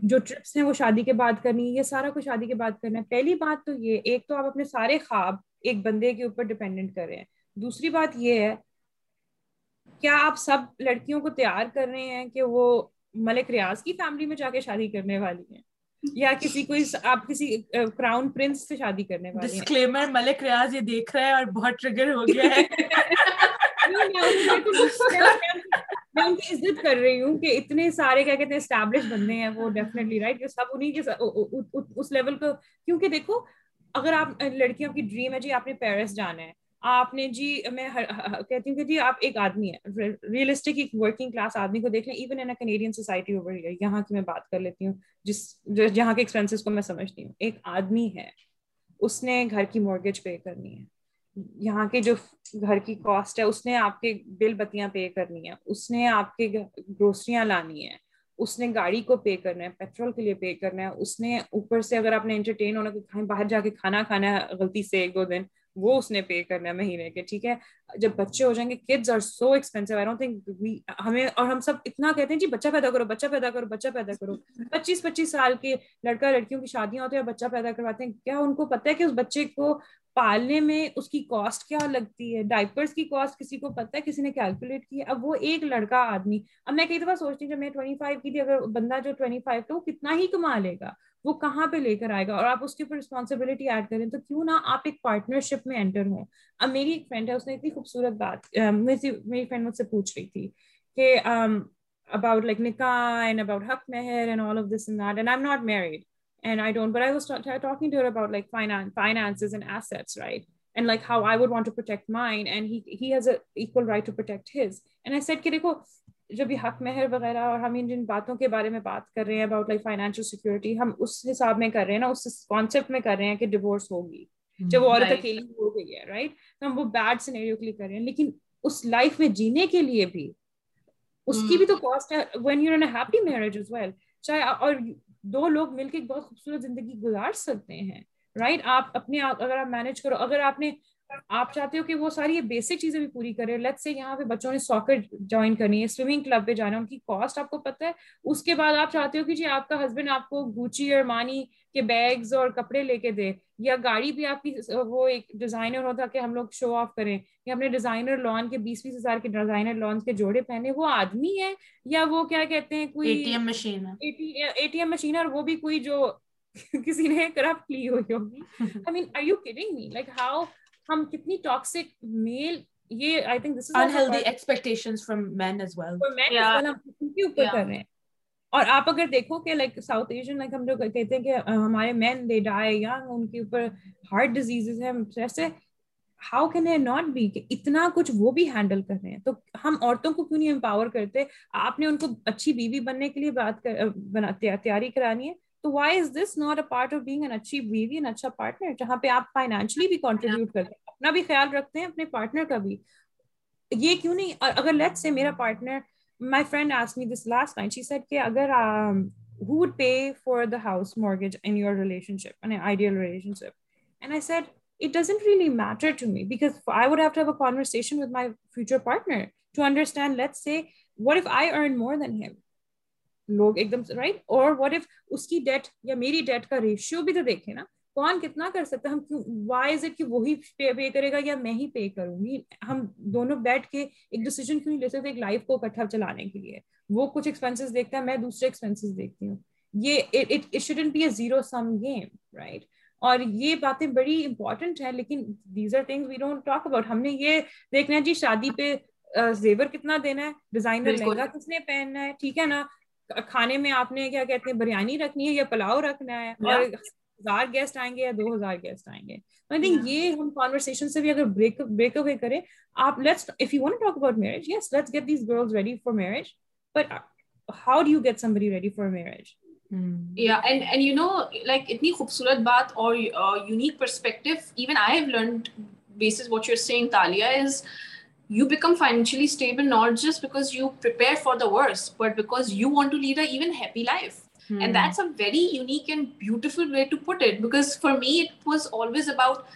Speaker 2: جو ٹرپس ہیں وہ شادی کے بعد کرنی ہے یہ سارا کچھ شادی کے بعد کرنا ہے پہلی بات تو یہ ایک تو آپ اپنے سارے خواب ایک بندے کے اوپر ڈپینڈنٹ کر رہے ہیں دوسری بات یہ ہے کیا آپ سب لڑکیوں کو تیار کر رہے ہیں کہ وہ ملک ریاض کی فیملی میں جا کے شادی کرنے والی ہیں یا کسی کو آپ کسی کراؤن پرنس سے شادی کر
Speaker 1: رہے ہیں اور بہت ٹرگر ہو گیا
Speaker 2: ہے میں ان کی عزت کر رہی ہوں کہ اتنے سارے کیا کہتے ہیں اسٹیبلش بندے ہیں وہ ڈیفینیٹلی رائٹ سب انہیں کے اس لیول کو کیونکہ دیکھو اگر آپ لڑکیوں کی ڈریم ہے جی آپ نے پیرس جانا ہے آپ نے جی میں کہتی ہوں کہ جی آپ ایک آدمی ہے ریئلسٹک ایک ورکنگ کلاس آدمی کو دیکھ لیں ایون کینیڈین سوسائٹی ہیئر یہاں کی میں بات کر لیتی ہوں جس جہاں کے ایکسپینسز کو میں سمجھتی ہوں ایک آدمی ہے اس نے گھر کی مورگیج پے کرنی ہے یہاں کے جو گھر کی کاسٹ ہے اس نے آپ کے بل بتیاں پے کرنی ہے اس نے آپ کے گروسریاں لانی ہے اس نے گاڑی کو پے کرنا ہے پیٹرول کے لیے پے کرنا ہے اس نے اوپر سے اگر آپ نے انٹرٹین ہونا کہ باہر جا کے کھانا کھانا ہے غلطی سے ایک دو دن وہ اس نے پے کرنا ہے مہینے کے ٹھیک ہے جب بچے ہو جائیں گے are so expensive I don't think ہمیں اور ہم سب اتنا کہتے ہیں جی بچہ پیدا کرو بچہ پیدا کرو بچہ پیدا کرو پچیس پچیس سال کے لڑکا لڑکیوں کی شادیاں ہوتی ہیں اور بچہ پیدا کرواتے ہیں کیا ان کو پتا ہے کہ اس بچے کو پالنے میں اس کی کاسٹ کیا لگتی ہے ڈائپرس کی کاسٹ کسی کو پتا ہے کسی نے کیلکولیٹ کی ہے اب وہ ایک لڑکا آدمی اب میں کئی دفعہ سوچتی ہوں جب میں ٹوئنٹی فائیو کی تھی اگر بندہ جو ٹوئنٹی فائیو تھا وہ کتنا ہی کما لے گا وہ کہاں پہ لے کر آئے گا اور آپ اس کے اوپر رسپانسبلٹی ایڈ کریں تو کیوں نہ آپ ایک پارٹنرشپ میں انٹر ہوں اب میری ایک فرینڈ ہے اس نے اتنی خوبصورت بات میری فرینڈ مجھ سے پوچھ رہی تھی کہ اباؤٹ لائک نکاح اینڈ اباؤٹ حق مہر and all of this and that and I am not married and I don't but I was talking to her about like finances and assets right and like how I would want to protect mind and he's a equal right to protect his and I said کہ دیکھو جو بھی حق مہر وغیرہ اور ہم ان جن باتوں کے بارے میں بات کر رہے ہیں اباؤٹ لائک فائنینشیل سیکورٹی ہم اس حساب میں کر رہے ہیں نا اس کانسیپٹ میں کر رہے ہیں کہ ڈیورس ہوگی جب وہ عورت اکیلی ہو گئی ہے رائٹ تو ہم وہ بیڈ سینیریو کے لیے کر رہے ہیں لیکن اس لائف میں جینے کے لیے بھی اس کی بھی تو کاسٹ ہے when you happy marriage is well چاہے اور دو لوگ مل کے ایک بہت خوبصورت زندگی گزار سکتے ہیں رائٹ آپ اپنے آپ اگر آپ مینج کرو اگر آپ نے آپ چاہتے ہو کہ وہ ساری یہ بیسک چیزیں بھی پوری کرے لیٹ سے یہاں پہ بچوں نے ساکر جوائن کرنی ہے سوئمنگ کلب پہ جانا ان کی کاسٹ آپ کو پتہ ہے اس کے بعد آپ چاہتے ہو کہ جی آپ کا ہسبینڈ آپ کو گوچی اور مانی کے بیگز اور کپڑے لے کے دے یا گاڑی بھی آپ کی وہ ایک ڈیزائنر ہوتا کہ ہم لوگ شو آف کریں یا ہم نے ڈیزائنر لون کے بیس بیس ہزار کے ڈیزائنر لون کے جوڑے پہنے وہ آدمی ہے یا وہ کیا کہتے ہیں کوئی A T M machine A T M machine اور وہ بھی کوئی جو کسی نے کرپٹ لی ہوئی ہوگی I mean are you kidding me like how ہم کتنی ٹاکسک میل یہ
Speaker 3: کر
Speaker 2: رہے ہیں اور آپ اگر دیکھو کہ لائک ساؤتھ ایشین لائک ہم لوگ کہتے ہیں کہ ہمارے مین دے ڈائی یا ان کے اوپر ہارٹ ڈیزیز ہیں جیسے how can a not be کہ اتنا کچھ وہ بھی ہینڈل کر رہے ہیں تو ہم عورتوں کو کیوں نہیں امپاور کرتے آپ نے ان کو اچھی بیوی بننے کے لیے بات تیاری کرانی ہے تو why is this not a part of being an اچھی بیوی این اچھا پارٹنر جہاں پہ آپ فائنینشلی بھی کانٹریبیوٹ کرتے ہیں اپنا بھی خیال رکھتے ہیں اپنے پارٹنر کا بھی یہ کیوں نہیں اگر لیٹ سے میرا partner my friend as me this last time she said کہ اگر who would pay for the house mortgage in your relationship ideal relationship and I said it doesn't really matter to me because I would have to have a conversation with my future partner to understand late say what if I earn more than him لوگ ایک دم right اور what if اس کی date یا میری date کا ratio بھی تو دیکھے نا کون کتنا کر سکتا ہم کیوں اٹ کہ وہی پے کرے گا یا میں ہی پے کروں گی ہم دونوں بیٹھ کے ایک ڈیسیجن کیوں نہیں لے سکتے ایک لائف کو اکٹھا چلانے کے لیے وہ کچھ ایکسپینسز دیکھتا ہے میں دوسرے ایکسپینسز دیکھتی ہوں یہ زیرو سم گیم رائٹ اور یہ باتیں بڑی امپورٹنٹ ہیں لیکن these are we don't talk about ہم نے یہ دیکھنا ہے جی شادی پہ زیور کتنا دینا ہے ڈیزائنر لہنگا کس نے پہننا ہے ٹھیک ہے نا کھانے میں آپ نے کیا کہتے ہیں بریانی رکھنی ہے یا پلاؤ رکھنا ہے اور ہزار گیسٹ آئیں گے یا دو ہزار گیسٹ آئیں گے آئی تھنک یہ ہم کانورسن سے بھی اگر بریک اوے کریں آپ let's if you want talk about marriage yes let's get these girls ready for marriage but how do you get somebody ready for marriage
Speaker 3: اتنی خوبصورت بات اور unique perspective even I have learned bases what you saying seeing Talia is you become financially stable, not just because you prepare for the worst, but because you want to lead an even happy life. Hmm. And that's a very unique and beautiful way to put it, because for me, it was always about,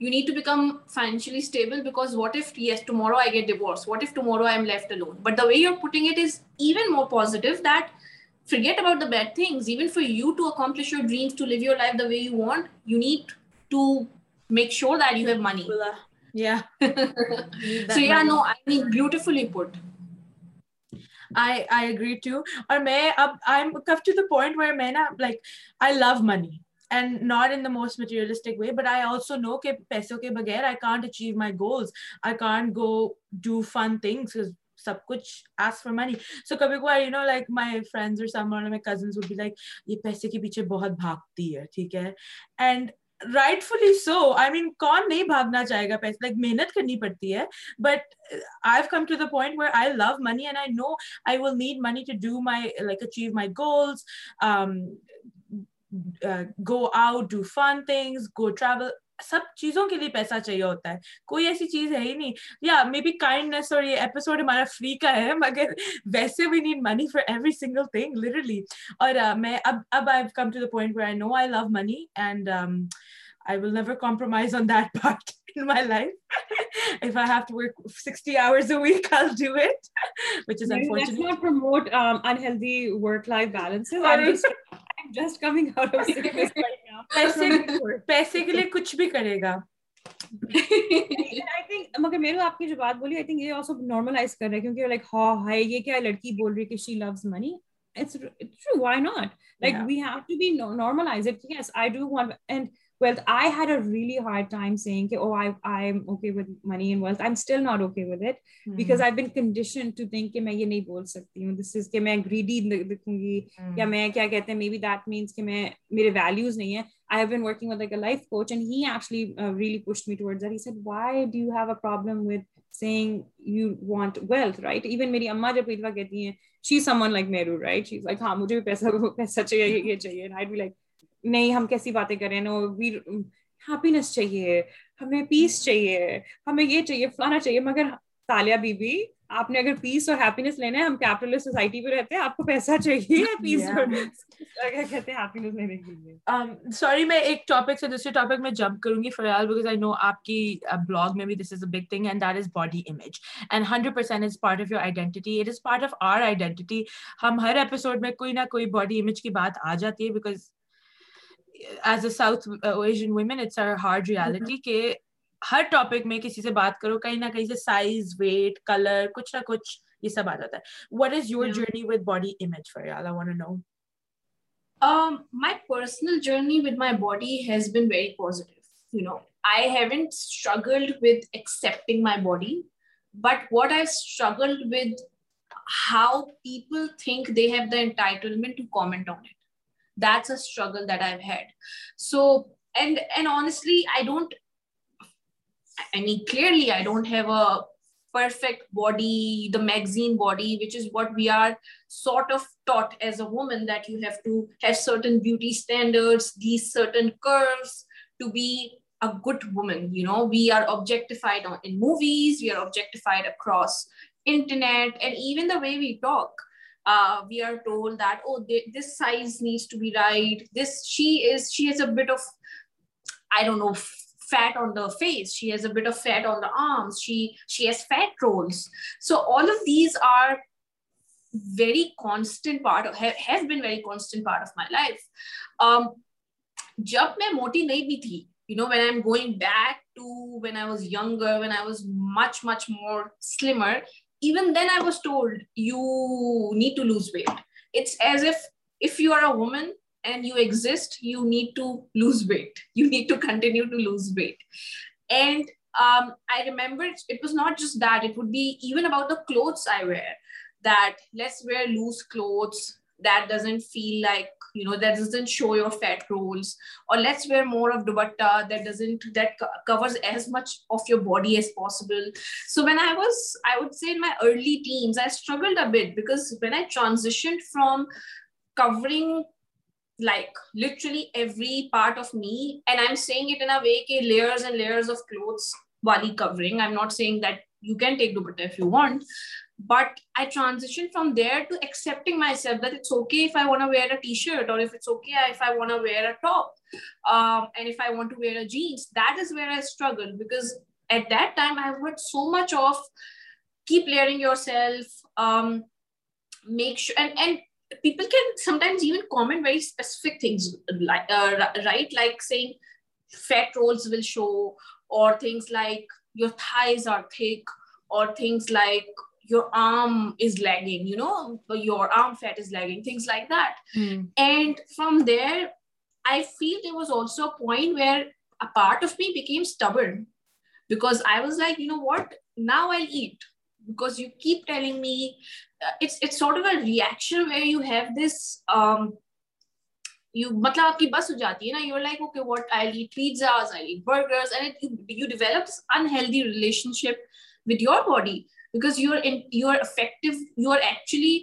Speaker 3: you need to become financially stable because what if, yes, tomorrow I get divorced? What if tomorrow I'm left alone? But the way you're putting it is even more positive, that forget about the bad things. Even for you to accomplish your dreams, to live your life the way you want, you need to make sure that you have money. yeah so yeah no i mean beautifully put
Speaker 1: i i agree too or may i'm come to the point where may like i love money and not in the most materialistic way but i also know that i can't achieve my goals i can't go do fun things because سب کچھ آس for money so کبھی کبھار you know like my friends اور some اور my cousins would be like یہ پیسے کے پیچھے بہت بھاگتی ہے ٹھیک ہے and rightfully so I mean کون نہیں بھاگنا چاہے گا پیسے لائک محنت کرنی پڑتی ہے but I come to the point where I love money and I know I will need money to do my like achieve my goals go out do fun things go travel سب چیزوں کے لیے پیسہ چاہیے ہوتا ہے کوئی ایسی چیز ہے ہی نہیں یا می بی کائنڈنیس اور یہ ایپیسوڈ ہمارا فری کا ہے مگر ویسے we need money money for every single thing literally اور میں اب اب I I I I come to the point no love and will never compromise on that part just
Speaker 2: coming out of secrets پیسے پیسے کے لیے کچھ بھی کرے گا مگر میرے آپ کی جو بات بولی آئی تھنک یہ آلسو نارملائز کر رہے کیونکہ لائک ہا ہائی یہ کیا لڑکی بول رہی ہے کہ she loves money it's true why not like we have to be normalize it yes I do want and کہ میں یہ نہیں بول سکتی ہوں دس از میں گریڈی دکھوں گی یا میں کیا کہتے ہیں me that means been working even میری اما جب اتوا کہتی ہیں شی سمن لائک میرو رائٹ شیز لائک ہاں مجھے بھی پیسہ پیسہ چاہیے نہیں ہم کیسی باتیں کریں نو وی ہیپینس چاہیے ہمیں پیس چاہیے ہمیں یہ چاہیے فلانا چاہیے مگر بی بی آپ نے اگر پیس اور لینا ہے ہم سوسائٹی پہ رہتے ہیں آپ کو پیسہ چاہیے پیس
Speaker 1: سوری um, میں ایک ٹاپک سے دوسرے ٹاپک میں جمپ کروں گی فی الحال میں بھی this is big thing is identity ہم ہر ایپیسوڈ میں کوئی نہ کوئی باڈی امیج کی بات آ جاتی ہے because as a South Asian woman it's our hard reality کہ ہر ٹاپک میں کسی سے بات کرو کہیں نہ کہیں سے سائز ویٹ کلر کچھ نہ کچھ یہ سب آ جاتا ہے what is your journey with body image for I want know my personal journey with my body has
Speaker 3: been very positive you know I haven't struggled with accepting my body but what I struggled with how people think they have the entitlement to comment on it دگلرلیوڈی the magazine way we talk جب میں motive نہیں بھی thinner woman and you exit you need to lose weight you need to continue lose weight and I remember اباؤٹس I wear loose clothes feel like you know that doesn't show you fat rolls or so when I was I would see my ارلیمس I struggle wait I transition from کوریگ like literally every part of me and I am seeing it in a way layers and لے of clothes والی کوریگ I am not seeing that you can take ڈوبٹاٹ but I transaction from there to accepting my اسٹسٹرفک things right like rolls will show or your are is lagging know your are and from there I feel those were not O a reaction where آپ کی بس ہو جاتی ہے نا your like پیزازس unhealthy relationship with your body you are affect you are ایچلی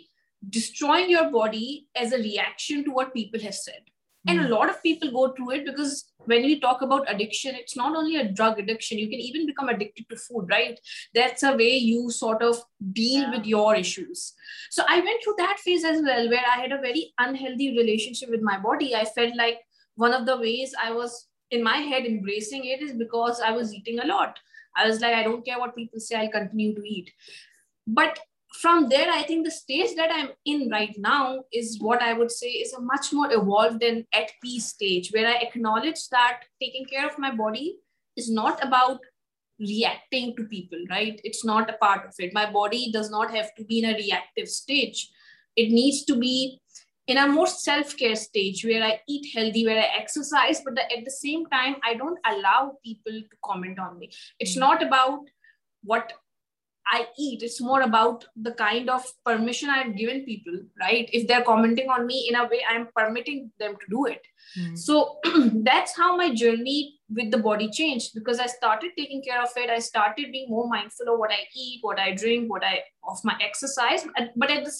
Speaker 3: destroying you over body as a reaction to word people go to book when you talk about addiction so I went through that phase as well where I had a unhealthy relation body I felt like one of the ways I was انائی heading I was eating much more event stage where taking care of my body is not about reacting not a part of it my body does not have to stage it needs to be way I am permitting how my journey with the body change because full eyes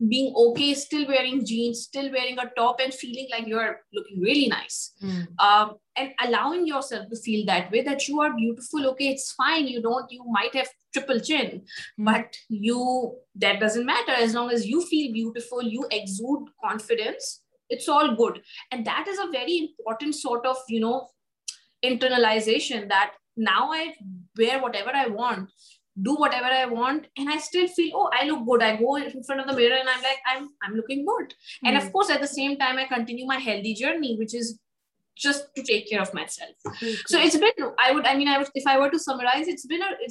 Speaker 3: very important sort of you نوٹرنائزیشن now I whatever I want do whatever I want I feel oh I look good I go فنرنگ of course at time I continue my healthy journey which is just to take care of myself سوڈس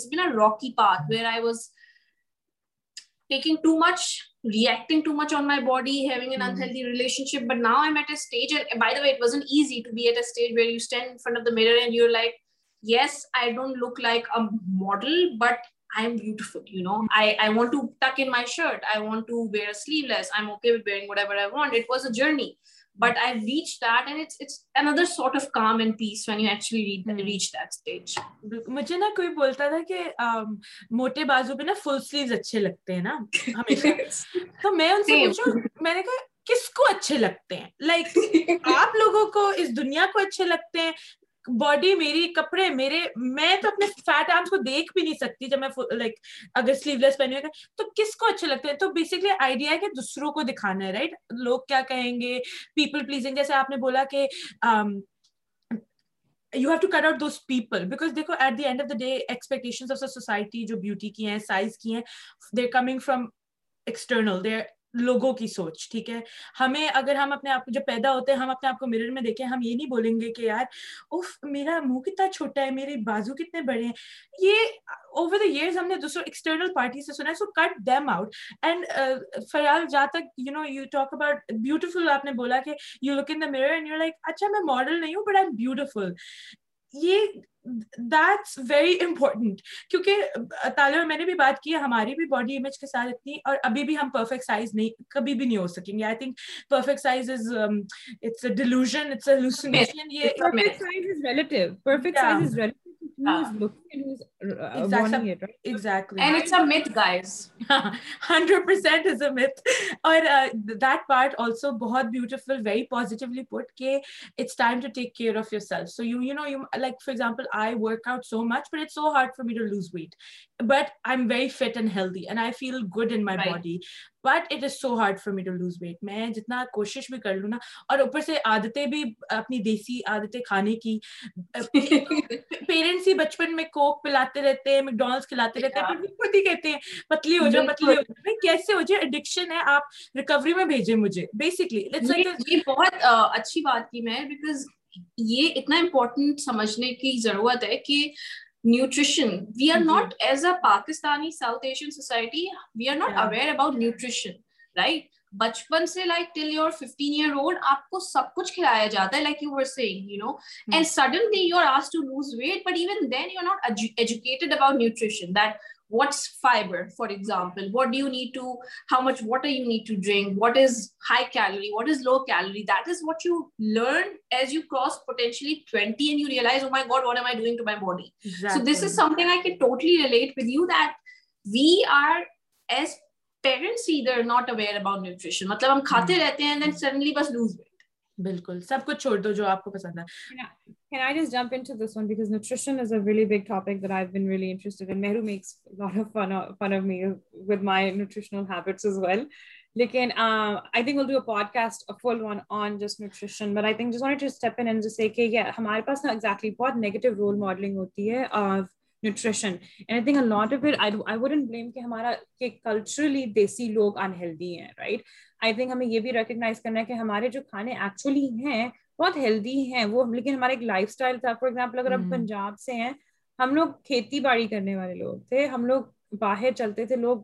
Speaker 3: be rocky path where I was taking too much reacting too much on my باڈیلدی relationship but now I am at it وزن easy to be at اٹر you stand of the mirror like yes I don't look like a model but کوئی
Speaker 2: بولتا تھا کہ موٹے بازو پہ نا فل سلیو اچھے لگتے ہیں تو میں نے کہا کس کو اچھے لگتے ہیں لائک آپ لوگوں کو اس دنیا کو اچھے لگتے ہیں باڈی میری کپڑے میرے میں تو اپنے فیٹ آرمس کو دیکھ بھی نہیں سکتی جب میں لائک اگر سلیو لیس پہنی تو کس کو اچھے لگتے ہیں تو بیسکلی آئیڈیا ہے کہ دوسروں کو دکھانا ہے رائٹ لوگ کیا کہیں گے پیپل پلیزنگ جیسے آپ نے بولا کہ you have to cut out those people because دیکھو at the end of of the the day expectation society جو بیوٹی کی ہیں سائز کی ہیں they coming from external they لوگوں کی سوچ ٹھیک ہے ہمیں اگر ہم اپنے آپ کو جب پیدا ہوتے ہیں ہم اپنے آپ کو مرر میں دیکھیں ہم یہ نہیں بولیں گے کہ یار اف میرا منہ کتنا چھوٹا ہے میرے بازو کتنے بڑے ہیں یہ اوور دا ایئرز ہم نے دوسرے ایکسٹرنل پارٹی سے سنا ہے so cut them out and فیال جہاں تک you know you talk about beautiful آپ نے بولا کہ you look in you mirror اچھا میں ماڈل نہیں ہوں بٹ آئی ایم بیوٹیفل یہ دیٹس ویری امپورٹنٹ کیونکہ تالیہ میں نے بھی بات کی ہماری بھی باڈی امیج کے ساتھ اتنی اور ابھی بھی ہم پرفیکٹ سائز نہیں کبھی بھی نہیں ہو سکیں گے I think perfect size is it's delusion it's a hallucination یہ perfect size is relative
Speaker 1: perfect size is relative ہنڈریڈنٹ اور دیٹ پارٹ آلسو بہت بل ویری پازیٹیولی پوٹ کہ it's time to take care of yourself so no like for example I work out so much but it's so hard for me to lose weight but I'm very fit and and healthy I feel good in my right. body. But I fit میں جتنا کوشش بھی کر لوں اور McDonald کھلاتے رہتے ہیں کہتے ہیں پتلی ہو جائے کیسے ہو جائے اڈکشن ہے آپ ریکوری میں بھیجیں مجھے بیسکلی
Speaker 3: بہت اچھی بات کی میں اتنا امپورٹنٹ سمجھنے کی ضرورت ہے کہ nutrition we are not as a Pakistani south Asian society we are not aware about nutrition right بچپن سے like till your fifteen year old آپ کو سب کچھ کھلایا جاتا ہے like you were seeing you know and suddenly you are آس to lose weight but even then you are not educated about nutrition that what fibre for example what do need to how much water not aware about nutrition مطلب ہم کھاتے رہتے ہیں بالکل سب کچھ چھوڑ دو جو آپ کو پسند
Speaker 1: ہے can i just jump into this one because nutrition is a a really really big topic that i've been interested in mehru makes lot of of, of fun fun me with my nutritional habits as well لیکن I I think think will do a full one on just nutrition but جس جس want to step in سے کہ یہ ہمارے پاس نا exactly بہت نیگیٹو رول ماڈلنگ ہوتی ہے nutrition lot of I blame کہ ہمارا کہ کلچرلی دیسی لوگ انہیلدی ہیں رائٹ آئی تھنک ہمیں یہ بھی ریکگنائز کرنا ہے کہ ہمارے جو کھانے ایکچولی ہیں بہت ہیلدی ہیں وہ لیکن ہمارا ایک لائف اسٹائل تھا فار ایگزامپل اگر آپ پنجاب سے ہیں ہم لوگ کھیتی باڑی کرنے والے لوگ تھے ہم لوگ باہر چلتے تھے لوگ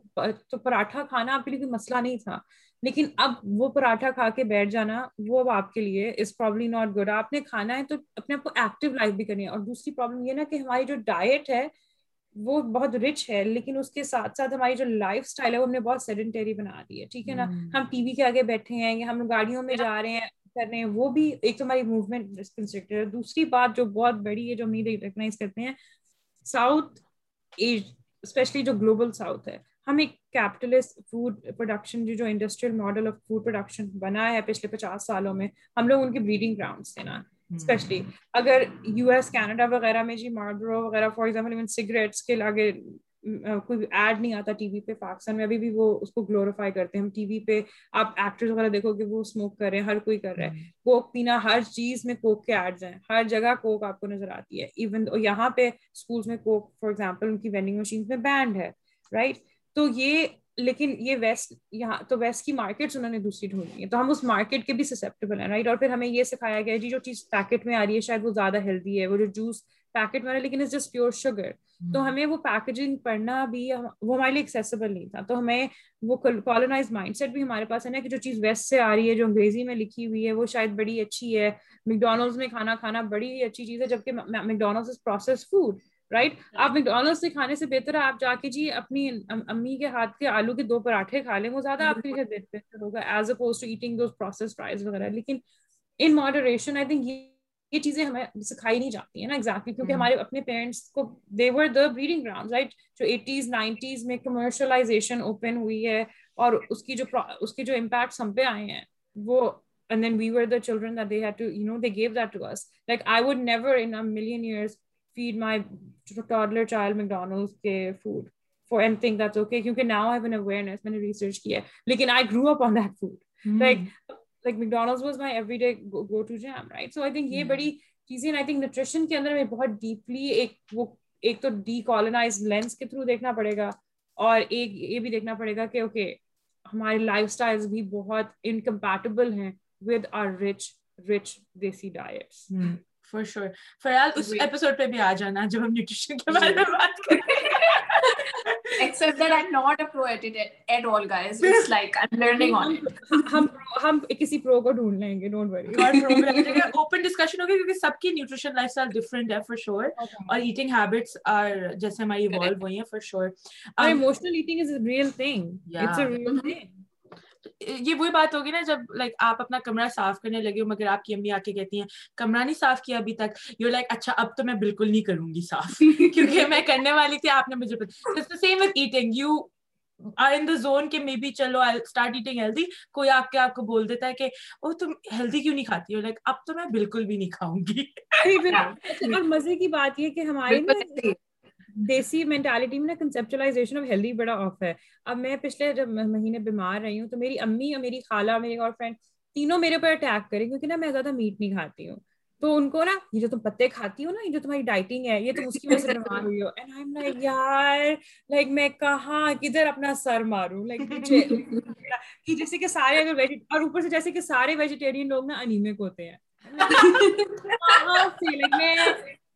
Speaker 1: تو پراٹھا کھانا آپ کے لیے کوئی مسئلہ نہیں تھا لیکن اب وہ پراٹھا کھا کے بیٹھ جانا وہ اب آپ کے لیے پرابلی ناٹ گڈ آپ نے کھانا ہے تو اپنے آپ کو ایکٹیو لائف بھی کرنی ہے اور دوسری پرابلم یہ نا کہ ہماری جو ڈائٹ ہے وہ بہت رچ ہے لیکن اس کے ساتھ ساتھ ہماری جو لائف اسٹائل ہے وہ ہم نے بہت سیڈنٹری بنا دی ہے ٹھیک ہے نا ہم ٹی وی کے آگے بیٹھے ہیں یا ہم گاڑیوں میں جا رہے ہیں کر رہے ہیں وہ بھی ایک تو ہماری موومنٹ ہے دوسری بات جو بہت بڑی ہے جو ہم ریکگنائز کرتے ہیں ساؤتھ اسپیشلی جو گلوبل ساؤتھ ہے ہم ایک کیپٹلسٹ فوڈ پروڈکشن جو industrial model of food production بنا ہے پچھلے پچاس سالوں میں ہم لوگ ان کے بریڈنگ اسپیشلی اگر یو ایس کینیڈا وغیرہ میں جی ماربرو وغیرہ فار ایگزامپل ایون سگریٹس کے کوئی ایڈ نہیں آتا ٹی وی پہ پاکستان میں ابھی بھی وہ اس کو گلوریفائی کرتے ہیں ہم ٹی وی پہ آپ ایکٹرز وغیرہ دیکھو کہ وہ اسموک کر رہے ہیں ہر کوئی کر رہا ہے کوک پینا ہر چیز میں کوک کے ایڈز ہیں ہر جگہ کوک آپ کو نظر آتی ہے ایون یہاں پہ اسکولس میں کوک فار ایگزامپل ان کی وینڈنگ مشین میں بینڈ ہے رائٹ تو یہ لیکن یہ ویسٹ یہاں تو ویسٹ کی مارکیٹس انہوں نے دوسری ڈھونڈی ہیں تو ہم اس مارکیٹ کے بھی سسیپٹیبل ہیں رائٹ اور پھر ہمیں یہ سکھایا گیا ہے جی جو چیز پیکٹ میں آ رہی ہے شاید وہ زیادہ ہیلدی ہے وہ جو جوس پیکٹ میں آ رہا ہے لیکن از جسٹ پیور شوگر تو ہمیں وہ پیکیجنگ پڑھنا بھی وہ ہمارے لیے ایکسیسیبل نہیں تھا تو ہمیں وہ کالونائز مائنڈ سیٹ بھی ہمارے پاس ہے نا کہ جو چیز ویسٹ سے آ رہی ہے جو انگریزی میں لکھی ہوئی ہے وہ شاید بڑی اچھی ہے میکڈونلڈز میں کھانا کھانا بڑی اچھی چیز ہے جبکہ McDonald's is process food right آپ میکڈونلڈ سے کھانے سے بہتر ہے آپ جا کے جی اپنی امی کے ہاتھ کے آلو کے دو پراٹھے کھا لیں وہ زیادہ آپ کے لیے بہتر ہوگا as oppose to eating those process fries وغیرہ لیکن ان ماڈریشن آئی تھنک یہ چیزیں ہمیں سکھائی نہیں جاتی ہیں نا ایگزیکٹلی کیونکہ hmm. ہمارے اپنے پیرنٹس کو دیور دا بریڈنگ گراؤنڈ رائٹ جو ایٹیز نائنٹیز میں کمرشلائزیشن اوپن ہوئی ہے اور اس کی جو اس کے جو امپیکٹس ہم پہ آئے ہیں وہ children they have to you know they give that to us like I would never in million years feed my toddler child McDonald کے food for and thing that's okay کیونکہ now have an awareness میں نے research کیا ہے لیکن I grow up on that food like like McDonald's was my every day go to jam right so I think یہ بڑی چیزیں آئی think nutrition کے اندر میں بہت ڈیپلی ایک وہ ایک تو ڈی کالونائز لینس کے تھرو دیکھنا پڑے گا اور ایک یہ بھی دیکھنا پڑے گا کہ اوکے ہمارے لائف اسٹائل بھی بہت انکمپیٹیبل ہیں with our rich rich desi diets sure اس ایپیسوڈ پہ بھی آ جانا جب ہم نیوٹریشن کے بارے میں سب کی نیوٹریشن لائف ڈفرینٹ ہے یہ وہی بات ہوگی نا جب لائک آپ اپنا کمرہ صاف کرنے لگے ہو مگر آپ کی امی آ کے کہتی ہیں کمرہ نہیں صاف کیا ابھی تک یو لائک اچھا اب تو میں میں بالکل نہیں کروں گی صاف کیونکہ کرنے والی تھی آپ نے مجھے زون کہ می بی چلو اسٹارٹ ایٹنگ ہیلدی کوئی آپ کے آپ کو بول دیتا ہے کہ وہ تم ہیلدی کیوں نہیں کھاتی ہو لائک اب تو میں بالکل بھی نہیں کھاؤں گی اور مزے کی بات یہ کہ ہماری دیسی مینٹالٹی میں نا کنسپچلائزیشن آف ہیلدی بڑا آف ہے اب میں پچھلے جب مہینے بیمار رہی ہوں تو میری امی اور میری خالہ میری اور فرینڈ تینوں میرے اوپر اٹیک کریں کیونکہ نا میں زیادہ میٹ نہیں کھاتی ہوں تو ان کو نا یہ جو تم پتے کھاتی ہو نا یہ جو تمہاری ڈائٹنگ ہے یہ تم اس کی وجہ سے بیمار ہوئی ہو اینڈ آئی ایم لائک یار لائک میں کہاں کدھر اپنا سر ماروں لائک کہ جیسے کہ سارے اگر اور اوپر سے جیسے کہ سارے ویجیٹیرین لوگ نا انیمک ہوتے ہیں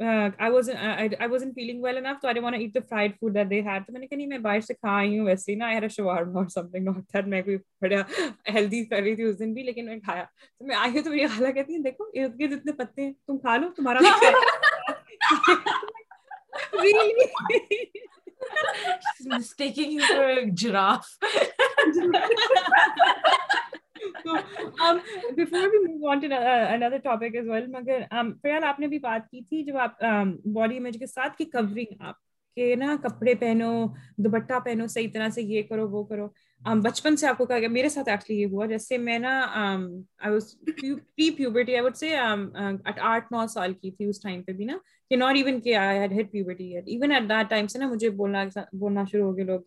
Speaker 1: آئی I I I was feeling well enough تو تو want eat food that that they had میں میں میں نے کہا نہیں باہر سے کھا ہوں ویسے نا اور سم تھنگ ناٹ کوئی بڑا ہیلدی کر رہی تھی اس دن بھی لیکن میں کھایا تو میں آئی ہوں تو میری خالہ کہتی ہیں دیکھو ارد گرد اتنے پتے ہیں تم کھا لو تمہارا mistaking you for a giraffe Uh, کپڑے پہنو دوپٹہ پہنو صحیح طرح سے یہ کرو وہ کرو um, بچپن سے کو کہا گیا میرے ساتھ ایکچولی یہ ہوا جیسے میں نا um, um, uh, سال کی تھی اس ٹائم
Speaker 4: پہ بھی نا نا مجھے بولنا شروع ہو لوگ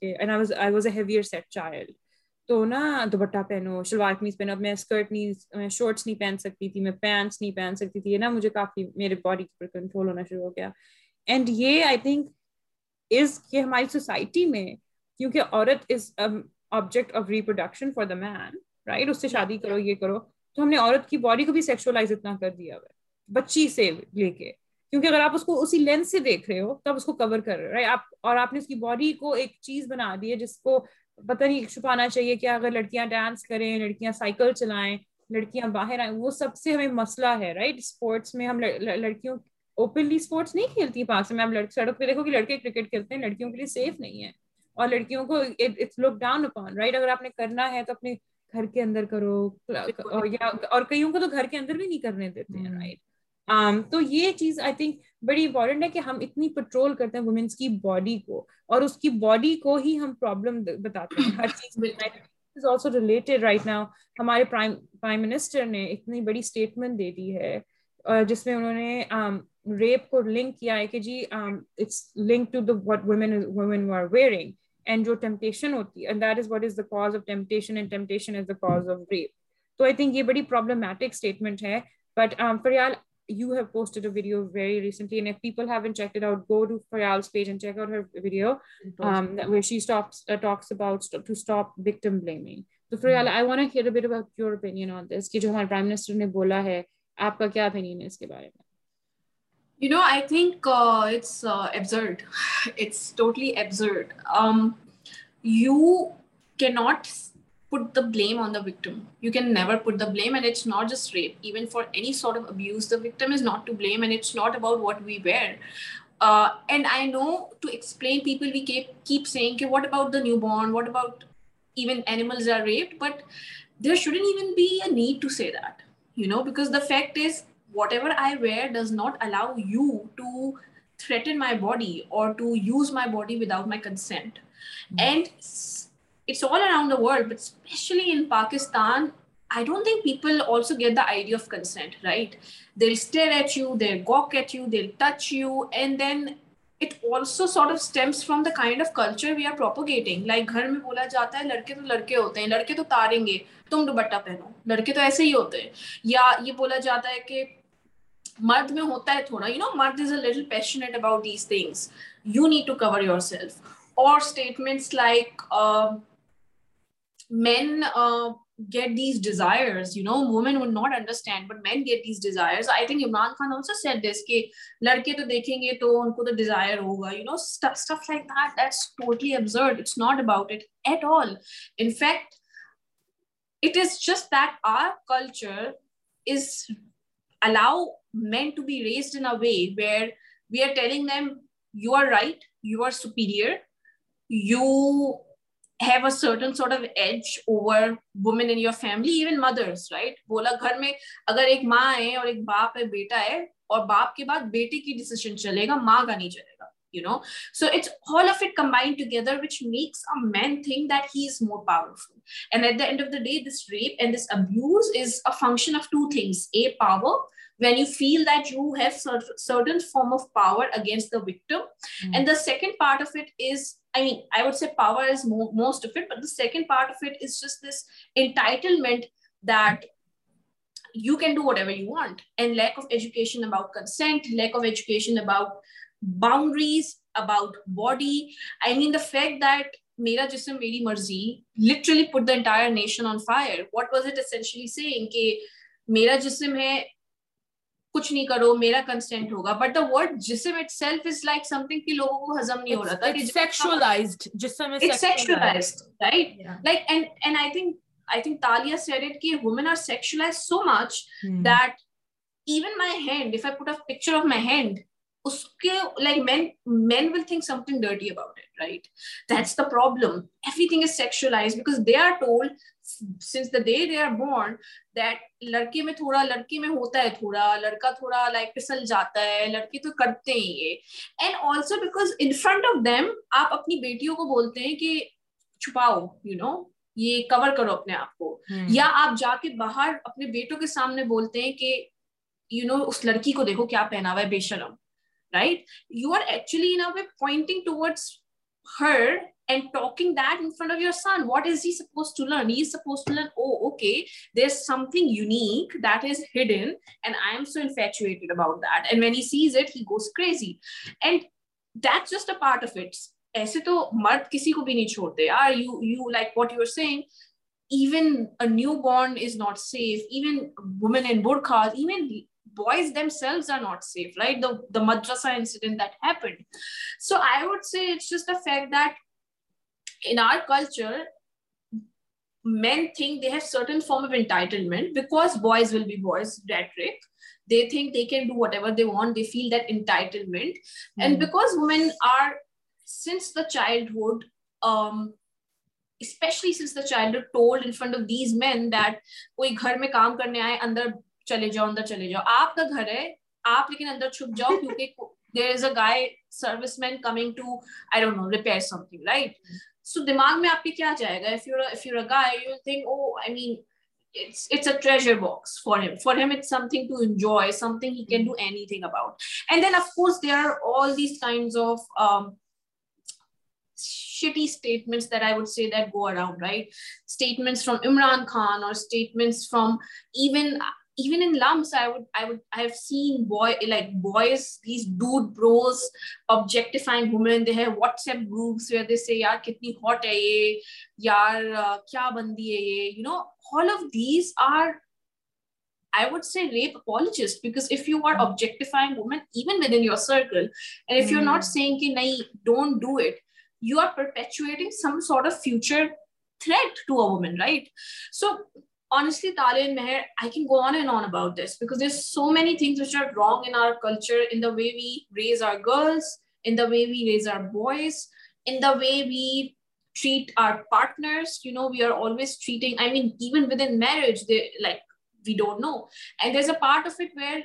Speaker 4: تو نا دوپٹہ پہنو شلوار قمیض پہنو اب میں اسکرٹ نہیں شارٹس نہیں پہن سکتی تھی میں پینٹس نہیں پہن سکتی تھی یہ نا مجھے کافی میرے باڈی پر کنٹرول ہونا شروع ہو گیا اینڈ یہ آئی تھنک از کہ ہماری سوسائٹی میں کیونکہ عورت is object of reproduction for the man right اس سے شادی کرو یہ کرو تو ہم نے عورت کی باڈی کو بھی سیکچولا اتنا کر دیا ہوا ہے بچی سے لے کے کیونکہ اگر آپ اس کو اسی لینس سے دیکھ رہے ہو تو آپ اس کو کور کر رہے آپ اور نے اس کی باڈی کو ایک چیز بنا دی ہے جس کو پتہ نہیں چھپانا چاہیے کہ اگر لڑکیاں ڈانس کریں لڑکیاں سائیکل چلائیں لڑکیاں باہر آئیں وہ سب سے ہمیں مسئلہ ہے رائٹ اسپورٹس میں ہم لڑکیوں اوپنلی اسپورٹس نہیں کھیلتی پاس میں ہم سڑک پہ دیکھو کہ لڑکے کرکٹ کھیلتے ہیں لڑکیوں کے لیے سیف نہیں ہے اور لڑکیوں کو it's look down upon right اگر آپ نے کرنا ہے تو اپنے گھر کے اندر کرو یا اور کئیوں کو تو گھر کے اندر بھی نہیں کرنے دیتے ہیں رائٹ um, تو یہ چیز آئی تھنک بڑی امپورٹنٹ ہے کہ ہم اتنی پٹرول کرتے ہیں وومینس کی باڈی کو اور اس کی باڈی کو ہی ہم پرابلم بتاتے ہیں ہر چیز is also related right now ہمارے پرائم منسٹر نے اتنی بڑی اسٹیٹمنٹ دے دی ہے جس میں انہوں نے ریپ کو لنک کیا ہے کہ جی it's link to the what women women are wearing and جو ٹیمپٹیشن ہوتی ہے and that is what is the cause of temptation and temptation is the cause of rape تو آئی تھنک یہ بڑی پرابلمٹک اسٹیٹمنٹ ہے but Faryal جو ہمارے بولا کیا not put the blame on the victim. You can never put the blame, and it's not just rape. Even for any sort of abuse, the victim is not to blame, and it's not about what we wear. Uh, and I know to explain people, we keep saying, okay, what about the newborn? What about even animals are raped? But there shouldn't even be a need to say that, you know, because the fact is, whatever I wear does not allow you to threaten my body or to use my body without my consent. Mm-hmm. And پاکستانگ like گھر میں بولا جاتا ہے لڑکے تو لڑکے ہوتے ہیں لڑکے تو تاریں گے تم دٹہ پہنو لڑکے تو ایسے ہی ہوتے ہیں یا یہ بولا جاتا ہے کہ مرد میں ہوتا ہے تھوڑا یو نو مرد is a little patient about these things you need to cover yourself اور statement like main get these ڈیزائرسٹینڈ دیکھیں گے تو just that our culture way where we are telling ma'am you are right you are superior اگر ایک ماں ہے اور ایک باپ ہے بیٹا ہے اور فیکٹ دسم میری مرضی لٹرلی پاٹائر میرا جسم ہے کچھ نہیں کرو میرا کنسٹینٹ ہوگا بٹ داڈ جسم itself is like something لوگوں کو ہزم نہیں ہو رہا تھا so much even sexualize because they are told چھپاؤ یو نو یہ کور کرو اپنے آپ کو یا آپ جا کے باہر اپنے بیٹوں کے سامنے بولتے ہیں کہ یو نو اس لڑکی کو دیکھو کیا ہوا ہے بے شرم right you are actually pointing towards ہر ایسے تو مرد کسی کو بھی نہیں چھوڑتے نیو بورن سیفنڈ بورڈ خاص سو آئی ووڈ سیٹ کوئی گھر میں کام کرنے آئے اندر چلے جاؤ اندر چلے جاؤ آپ کا گھر ہے آپ لیکن اندر چھپ جاؤ کیونکہ جاؤز مینٹ سو دماغ میں آپ کے کیا جائے گا خان اور نہیں ڈٹ ڈوٹ you are perpetual future honestly, Talia and Meher, I can go on and on about this because there's so many things which are wrong in our culture, in the way we raise our girls, in the way we raise our boys, in the way we treat our partners. You know, we are always treating, I mean, even within marriage, they like, we don't know. And there's a part of it where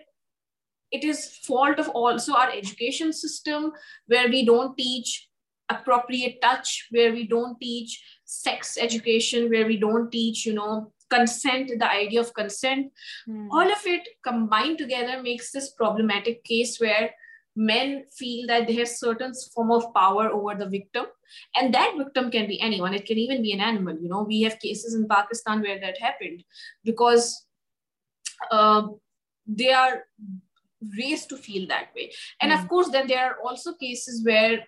Speaker 4: it is fault of also our education system, where we don't teach appropriate touch, where we don't teach sex education, where we don't teach, you know, consent, the idea of consent, mm. all of it combined together makes this problematic case where men feel that they have certain form of power over the victim and that victim can be anyone it can even be an animal you know we have cases in pakistan where that happened because uh, they are raised to feel that way and mm. of course then there are also cases where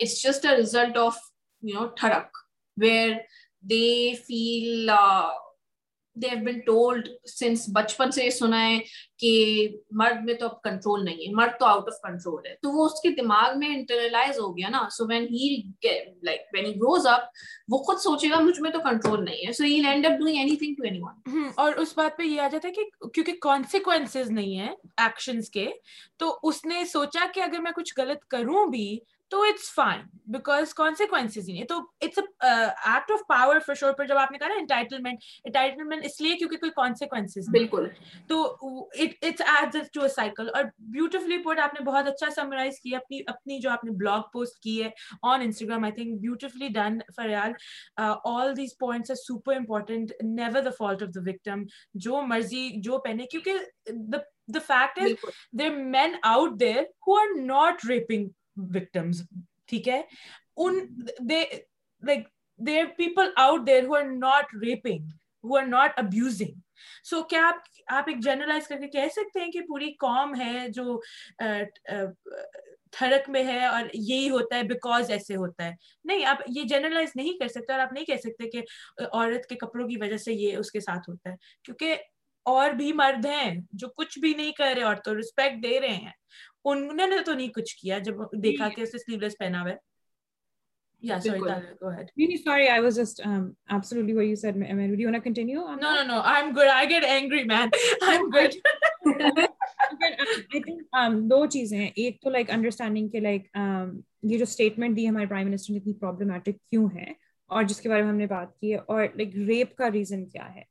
Speaker 4: it's just a result of you know tharak where Uh, بچپن سے سنا ہے کہ مرد میں تو اب control نہیں ہے مرد تو آؤٹ آف کنٹرول ہے تو وہ اس کے دماغ میں انٹرنلائز ہو گیا نا so when he like when he grows up وہ خود سوچے گا مجھ میں تو کنٹرول نہیں ہے so he end up doing any anything to
Speaker 5: one اور اس بات پہ یہ آ جاتا ہے کہ کیونکہ کانسیکوینسز نہیں ہیں ایکشنز کے تو اس نے سوچا کہ اگر میں کچھ غلط کروں بھی تو اٹس فائن بیکاز کانسیکوینسز ہی نہیں تو it's act of power for sure پر جب آپ نے کہا نا انٹائٹلمنٹ انٹائٹلمنٹ اس لیے کیونکہ کوئی کانسیکوینسز بالکل تو it's add just to a cycle اور بیوٹیفلی پوٹ آپ نے بہت اچھا سمرائز کیا اپنی اپنی جو آپ نے بلاگ پوسٹ کی ہے on Instagram I think beautifully done Faryal all these points are super important never the fault of the victim جو مرضی جو پہنے کیونکہ the fact is there men out there who are not raping victims ٹھیک ہے ان like there people out there who are not raping who are not abusing so کیا آپ آپ ایک جرنلائز کر کے کہہ سکتے ہیں کہ پوری قوم ہے جو تھڑک میں ہے اور یہی ہوتا ہے بیکاز ایسے ہوتا ہے نہیں آپ یہ جرنلائز نہیں کر سکتے اور آپ نہیں کہہ سکتے کہ عورت کے کپڑوں کی وجہ سے یہ اس کے ساتھ ہوتا ہے کیونکہ اور بھی مرد ہیں جو کچھ بھی نہیں کر رہے عورتوں ریسپیکٹ دے رہے ہیں انہوں نے تو نہیں کچھ کیا جب دیکھا کہ
Speaker 6: ایک تو لائک انڈرسٹینڈنگ کے لائک یہ جو اسٹیٹمنٹ دی ہمارے پرائم منسٹر نے اتنی پرابلمٹک کیوں ہے اور جس کے بارے میں ہم نے بات کی ہے اور لائک ریپ کا ریزن کیا ہے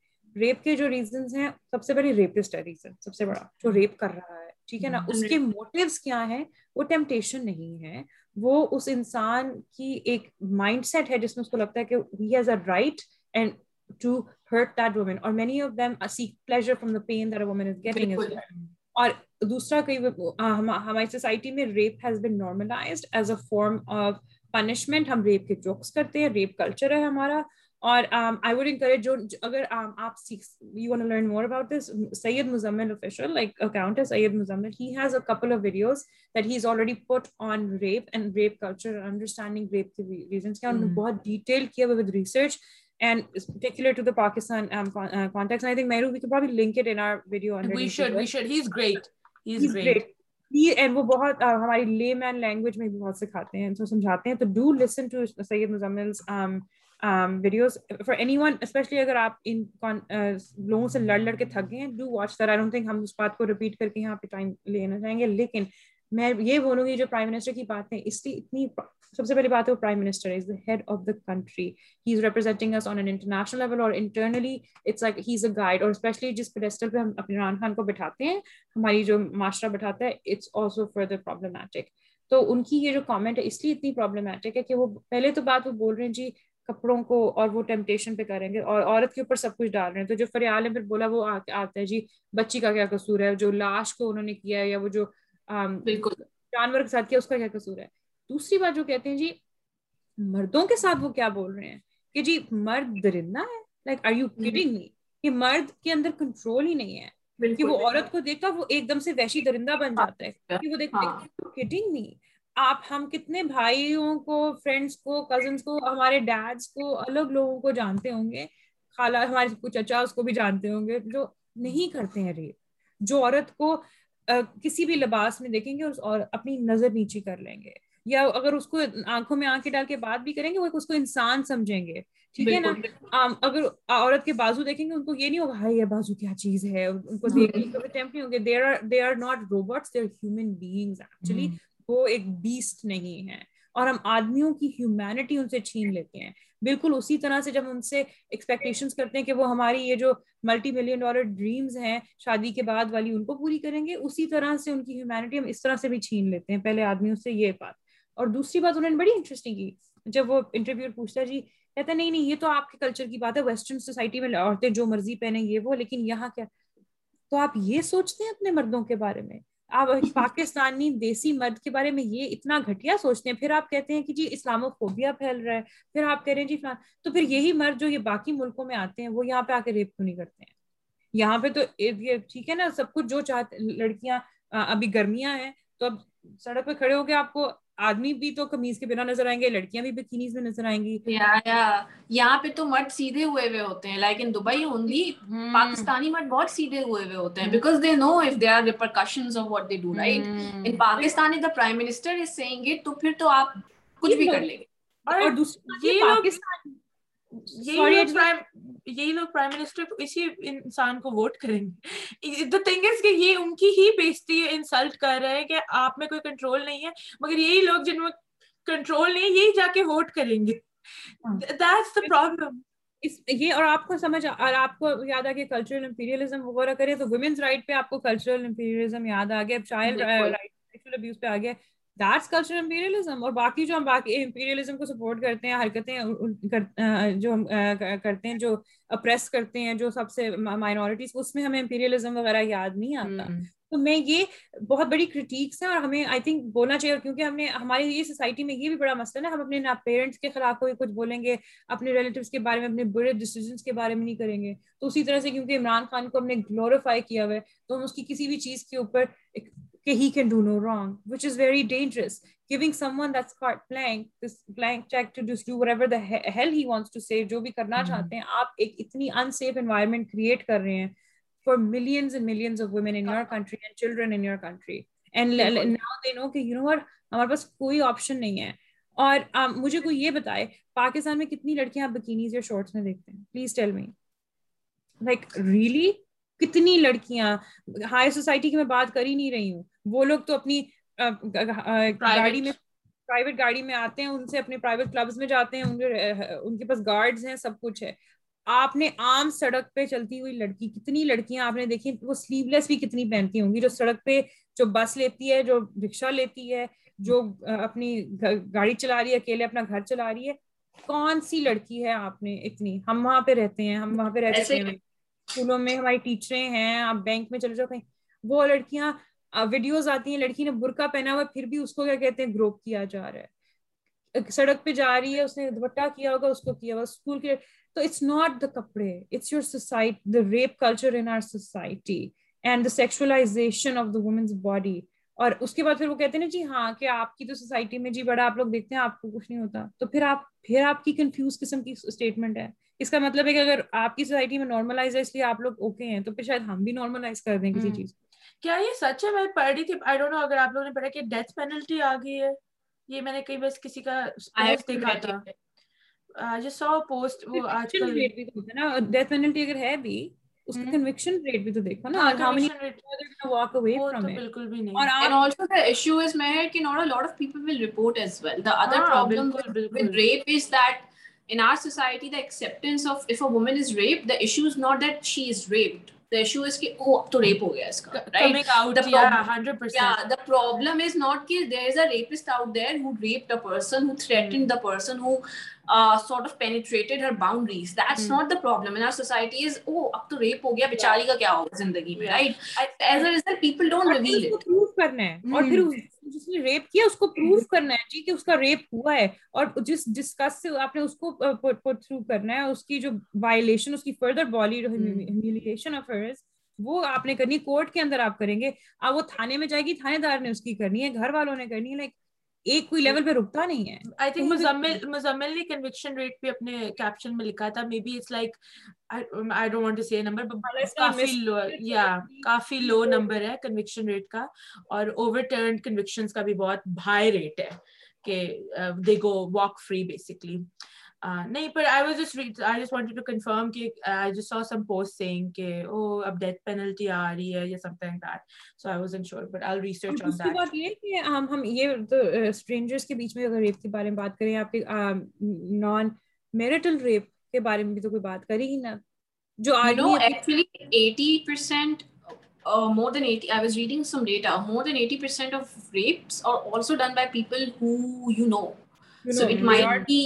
Speaker 6: ریپ کے جو ریزنس ہیں سب سے پہلے ریپسٹ ہے ریزن سب سے بڑا جو ریپ کر رہا ہے ٹھیک ہے نا ہاں، اس کے موٹیوز کیا ہیں وہ ٹیمپٹیشن نہیں ہے وہ اس انسان کی ایک مائنڈ سیٹ ہے جس میں اس کو لگتا ہے کہ he has a right and to hurt that woman اور many of them seek pleasure from the pain that woman is getting اور دوسرا کئی ہماری سوسائٹی میں rape has been normalised as a form of punishment ہم rape کے jokes کرتے ہیں ریپ کلچر ہے ہمارا اور جو um, اگر um, آپ سید سید مزمل مزمل کیا کیا انہوں نے بہت ہماری لے مین لینگویج میں بہت سکھاتے ہیں تو do listen to Syed Muzammil videos for anyone especially اگر آپ ان uh, لوگوں سے لڑ لڑ کے تھک گئے ہیں do watch there I don't think ہم اس بات کو ریپیٹ کر کے یہاں پہ ٹائم لینا چاہیں گے لیکن میں یہ بولوں گی جو پرائم منسٹر کی بات ہے اس لیے اتنی سب سے پہلی بات ہے وہ prime minister is the the head of country he is representing us on an international level اور internally it's like he is a guide اور اسپیشلی جس پیڈیسٹل پہ ہم اپنے عمران خان کو بٹھاتے ہیں ہماری جو معاشرہ بٹھاتا ہے اٹس آلسو فردر پرابلمٹک تو ان کی یہ جو کامنٹ ہے اس لیے اتنی پرابلمٹک ہے کہ وہ پہلے تو بات وہ بول رہے ہیں جی کپڑوں کو اور وہ ٹیمپٹیشن پہ کریں گے اور عورت کے اوپر سب کچھ ڈال رہے ہیں تو جو فریال ہے جی بچی کا کیا قصور ہے جو لاش کو انہوں نے کیا ہے یا وہ
Speaker 5: جو بالکل جانور
Speaker 6: کے ساتھ کیا اس کا کیا قصور ہے دوسری بات جو کہتے ہیں جی مردوں کے ساتھ وہ کیا بول رہے ہیں کہ جی مرد درندہ ہے like are you kidding me کہ مرد کے اندر کنٹرول ہی نہیں ہے کہ وہ عورت کو دیکھا وہ ایک دم سے ویشی درندہ بن ہاں۔ جاتا ہے کہ وہ دیکھتے ہاں۔ آپ ہم کتنے بھائیوں کو فرینڈس کو کزنس کو ہمارے ڈیڈس کو الگ لوگوں کو جانتے ہوں گے خالہ ہمارے کچھ چچا اس کو بھی جانتے ہوں گے جو نہیں کرتے ہیں ریپ جو عورت کو کسی بھی لباس میں دیکھیں گے اور اپنی نظر نیچے کر لیں گے یا اگر اس کو آنکھوں میں آنکھیں ڈال کے بات بھی کریں گے وہ اس کو انسان سمجھیں گے ٹھیک ہے نا اگر عورت کے بازو دیکھیں گے ان کو یہ نہیں ہوگا ہائی یہ بازو کیا چیز ہے ان کو ہاں، دیکھنے نہیں دے they are are not robots human actually وہ ایک بیسٹ نہیں ہے اور ہم آدمیوں کی ہیومینٹی ان سے چھین لیتے ہیں بالکل اسی طرح سے جب ہم ان سے ایکسپیکٹیشن کرتے ہیں کہ وہ ہماری یہ جو ملٹی ملین ڈالر ڈریمس ہیں شادی کے بعد والی ان کو پوری کریں گے اسی طرح سے ان کی ہیومینٹی ہم اس طرح سے بھی چھین لیتے ہیں پہلے آدمیوں سے یہ بات اور دوسری بات انہوں نے بڑی انٹرسٹنگ کی جب وہ انٹرویو پوچھتا جی کہتا نہیں نہیں یہ تو آپ کے کلچر کی بات ہے ویسٹرن سوسائٹی میں عورتیں جو مرضی پہنیں یہ وہ لیکن یہاں کیا تو آپ یہ سوچتے ہیں اپنے مردوں کے بارے میں آپ پاکستانی دیسی مرد کے بارے میں یہ اتنا گھٹیا سوچتے ہیں پھر آپ کہتے ہیں کہ جی اسلام و فوبیا پھیل رہا ہے پھر آپ کہہ رہے ہیں جی فلان تو پھر یہی مرد جو یہ باقی ملکوں میں آتے ہیں وہ یہاں پہ آ کے ریپ کیوں نہیں کرتے ہیں یہاں پہ تو ٹھیک ہے نا سب کچھ جو چاہتے لڑکیاں ابھی گرمیاں ہیں تو اب سڑک پہ کھڑے ہو کے آپ کو آدمی بھی تو کمیز کے بنا نظر آئیں
Speaker 4: گے لڑکیاں بھی بکینیز میں نظر آئیں گی یہاں پہ تو مرد سیدھے ہوئے ہوئے ہوتے ہیں like in Dubai only Pakistani مرد بہت سیدھے ہوئے ہوئے ہوتے ہیں because they know if they are repercussions of what they do right in Pakistan if the prime minister is seeing it تو پھر تو آپ کچھ بھی کر لیں گے اور دوسری یہ پاکستان
Speaker 5: یہی لوگ پرائم منسٹر اسی انسان کو ووٹ کریں گے دا تھنگ از کہ یہ ان کی ہی بیچتی ہے انسلٹ کر رہے ہیں کہ آپ میں کوئی کنٹرول نہیں ہے مگر یہی لوگ جن میں کنٹرول نہیں یہی جا کے ووٹ کریں گے دیٹس دا پرابلم یہ
Speaker 6: اور آپ کو سمجھ اور آپ کو یاد آ گیا کلچرل امپیریلزم وغیرہ کرے تو ویمنس رائٹ پہ آپ کو کلچرل امپیریلزم یاد آ گیا چائلڈ رائٹ سیکشل ابیوز پہ آ گیا دیٹس کلچرل امپیریلزم اور باقی جو ہم باقی امپیریلزم کو سپورٹ کرتے ہیں حرکتیں جو ہم کرتے ہیں جو اپریس کرتے ہیں جو سب سے مائنورٹیز اس میں ہمیں امپیریلزم وغیرہ یاد نہیں آتا تو میں یہ بہت بڑی کرٹیکس ہیں اور ہمیں آئی تھنک بولنا چاہیے اور کیونکہ ہم نے ہماری یہ سوسائٹی میں یہ بھی بڑا مسئلہ ہے ہم اپنے نہ پیرنٹس کے خلاف کوئی کچھ بولیں گے اپنے ریلیٹیوس کے بارے میں اپنے برے ڈیسیزنس کے بارے میں نہیں کریں گے تو اسی طرح سے کیونکہ عمران خان کو ہم نے گلوریفائی کیا ہوا ہے تو ہم اس کی کسی بھی چیز کے اوپر کہ he can do do no wrong which is very dangerous giving someone this blank blank check to this ever hell he wants to save جو بھی کرنا hmm. چاہتے ہیں آپ ایک اتنی انسیف انوائرمنٹ کریٹ کر رہے ہیں for millions millions and and and of in in your your country country children now they know know کہ یو اور ہمارے پاس کوئی آپشن نہیں ہے اور مجھے کوئی یہ بتائے پاکستان میں کتنی لڑکیاں آپ بکینیز یا شارٹس میں دیکھتے ہیں please tell me like really کتنی لڑکیاں ہائی سوسائٹی کی میں بات کر ہی نہیں رہی ہوں وہ لوگ تو اپنی گاڑی میں پرائیویٹ گاڑی میں آتے ہیں ان سے اپنے پرائیویٹ میں گارڈ ہیں سب کچھ ہے آپ نے عام سڑک پہ چلتی ہوئی لڑکی کتنی لڑکیاں آپ نے دیکھی وہ سلیو لیس بھی کتنی پہنتی ہوں گی جو سڑک پہ جو بس لیتی ہے جو رکشا لیتی ہے جو اپنی گاڑی چلا رہی ہے اکیلے اپنا گھر چلا رہی ہے کون سی لڑکی ہے آپ نے اتنی ہم وہاں پہ رہتے ہیں ہم وہاں پہ رہتے ہیں اسکولوں میں ہماری ٹیچریں ہیں آپ بینک میں چلے جاؤ کہیں وہ لڑکیاں ویڈیوز آتی ہیں لڑکی نے برقع پہنا ہوا پھر بھی اس کو کیا کہتے ہیں گروپ کیا جا رہا ہے سڑک پہ جا رہی ہے اس نے دوپٹہ کیا ہوگا اس کو کیا ہوا اسکول کے تو اٹس ناٹ دا کپڑے it's your society the rape culture in our society and the سیکسلائزیشن of the woman's body اور اس کے بعد پھر وہ کہتے ہیں نا جی ہاں کہ آپ کی تو سوسائٹی میں جی بڑا آپ لوگ دیکھتے ہیں آپ کو کچھ نہیں ہوتا تو پھر آپ پھر آپ کی کنفیوز قسم کی اسٹیٹمنٹ ہے اس کا مطلب ہے کہ اگر آپ کی سوسائٹی میں نارملائز ہے اس لیے آپ لوگ اوکے ہیں تو پھر شاید ہم بھی نارملائز کر دیں کسی چیز کیا
Speaker 5: یہ سچ ہے میں پڑھ رہی تھی آئی ڈونٹ نو اگر آپ لوگوں نے پڑھا کہ ڈیتھ پینلٹی آ گئی ہے یہ میں نے کئی بس کسی کا دیکھا
Speaker 6: تھا جو سو پوسٹ وہ آج کل ڈیتھ پینلٹی اگر ہے بھی اس کا کنوکشن ریٹ بھی تو دیکھو نا how many walk away from it بالکل بھی نہیں and also the issue is میں کہ not a lot of people will report as well the other problem with rape is that in our
Speaker 4: society the acceptance of a woman is rape the issue is not that she is raped کہ پرسنٹنڈ of پینٹریٹ Hare society بےچاری کا کیا ہوگا زندگی میں
Speaker 6: اور پھر جس نے ریپ کیا اس کو پروف mm-hmm. کرنا ہے جی کہ اس کا ریپ ہوا ہے اور جس ڈسکس آپ نے اس کو پٹ uh, تھرو کرنا ہے اس کی جو وائلیشن اس کی فردر وائلشنشن افیئر وہ آپ نے کرنی کورٹ کے اندر آپ کریں گے آپ وہ تھانے میں جائے گی تھانے دار نے اس کی کرنی ہے گھر والوں نے کرنی ہے لائک ایک کوئی لیول پہ رکتا نہیں
Speaker 5: ہے مزمل نے کنوکشن ریٹ اپنے کیپشن میں لکھا تھا می بی اٹس لائک یا کافی لو نمبر ہے نہیں پر I was just I just wanted to confirm کہ I just saw some post saying کہ او اب ڈیتھ پینلٹی آ رہی ہے یا something that so I was in unsure but I research on that بات
Speaker 6: یہ کہ ہم ہم یہ تو سٹرینجرز کے بیچ میں اگر ریپ کے بارے میں بات کریں آپ کے نان میریٹل ریپ کے بارے میں بھی تو کوئی بات کری ہی نا
Speaker 4: جو I know actually 80% more than eighty I was reading some data more than eighty percent of rapes are also done by people who you know so it might be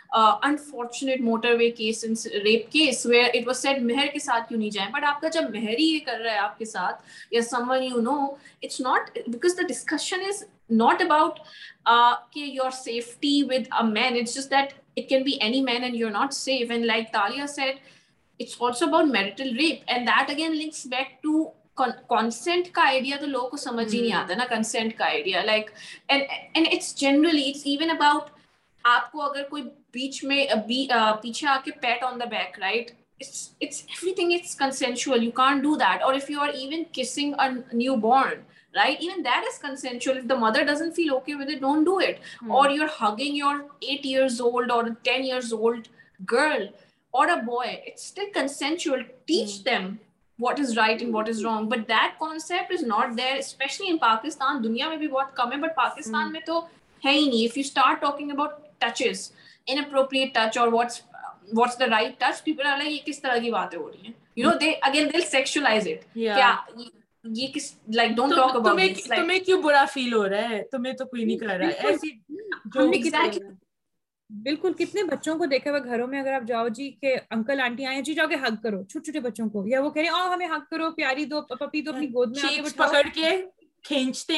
Speaker 4: unfortunate motorway case rape case where it was set مہر کے ساتھ کیوں نہیں جائیں but آپ کا جب مہر ہی یہ کر رہا ہے آپ کے ساتھ یا someone you know it's not because the discussion is not about کہ your safety with a man it's just that it can be any man and you are not safe and like Talia said it's also about marital rape and that again links back to consent کا idea تو لوگوں کو سمجھ ہی نہیں آتا نا consent کا idea like and it's generally it's even about آپ کو اگر کوئی بیچ میں پیچھے آ کے pat on the back right it's everything consensual you can do that اور if you are even kissing a newborn right even that is consensual if the mother doesn't feel okay with it it don't do اور اور اور you are hugging your eight years years old old teen girl a boy it's still consensual teach them what what is is is right and wrong but that concept not there especially in Pakistan دنیا میں بھی بہت کم ہے but Pakistan میں تو ہے ہی نہیں if you start talking about touches تو نہیں
Speaker 5: بالکل کتنے بچوں کو دیکھے ہوئے گھروں میں انکل آنٹی آئے جی جاؤ کے حق کرو چھوٹے چھوٹے بچوں کو یا وہ کہہ رہے ہیں ہمیں حق کرو پیاری دو پپی دو اپنی بھی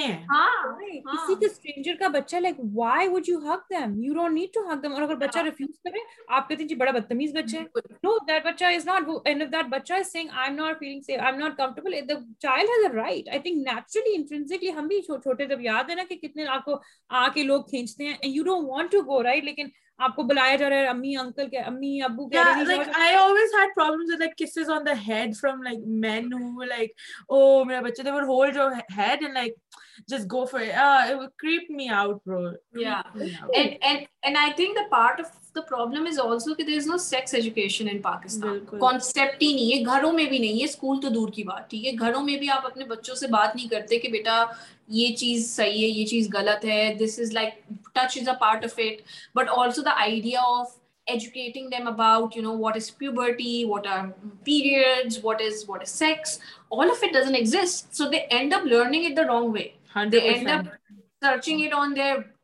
Speaker 6: یاد ہے نا کتنے آپ کو آپ کو بلایا جا رہا ہے امی امی انکل کے ابو لائک لائک
Speaker 4: میرا بھی hai کی mein میں بھی اپنے بچوں سے بات نہیں کرتے کہ بیٹا یہ چیز صحیح ہے یہ چیز غلط ہے this is like touch is a part of it but also the idea of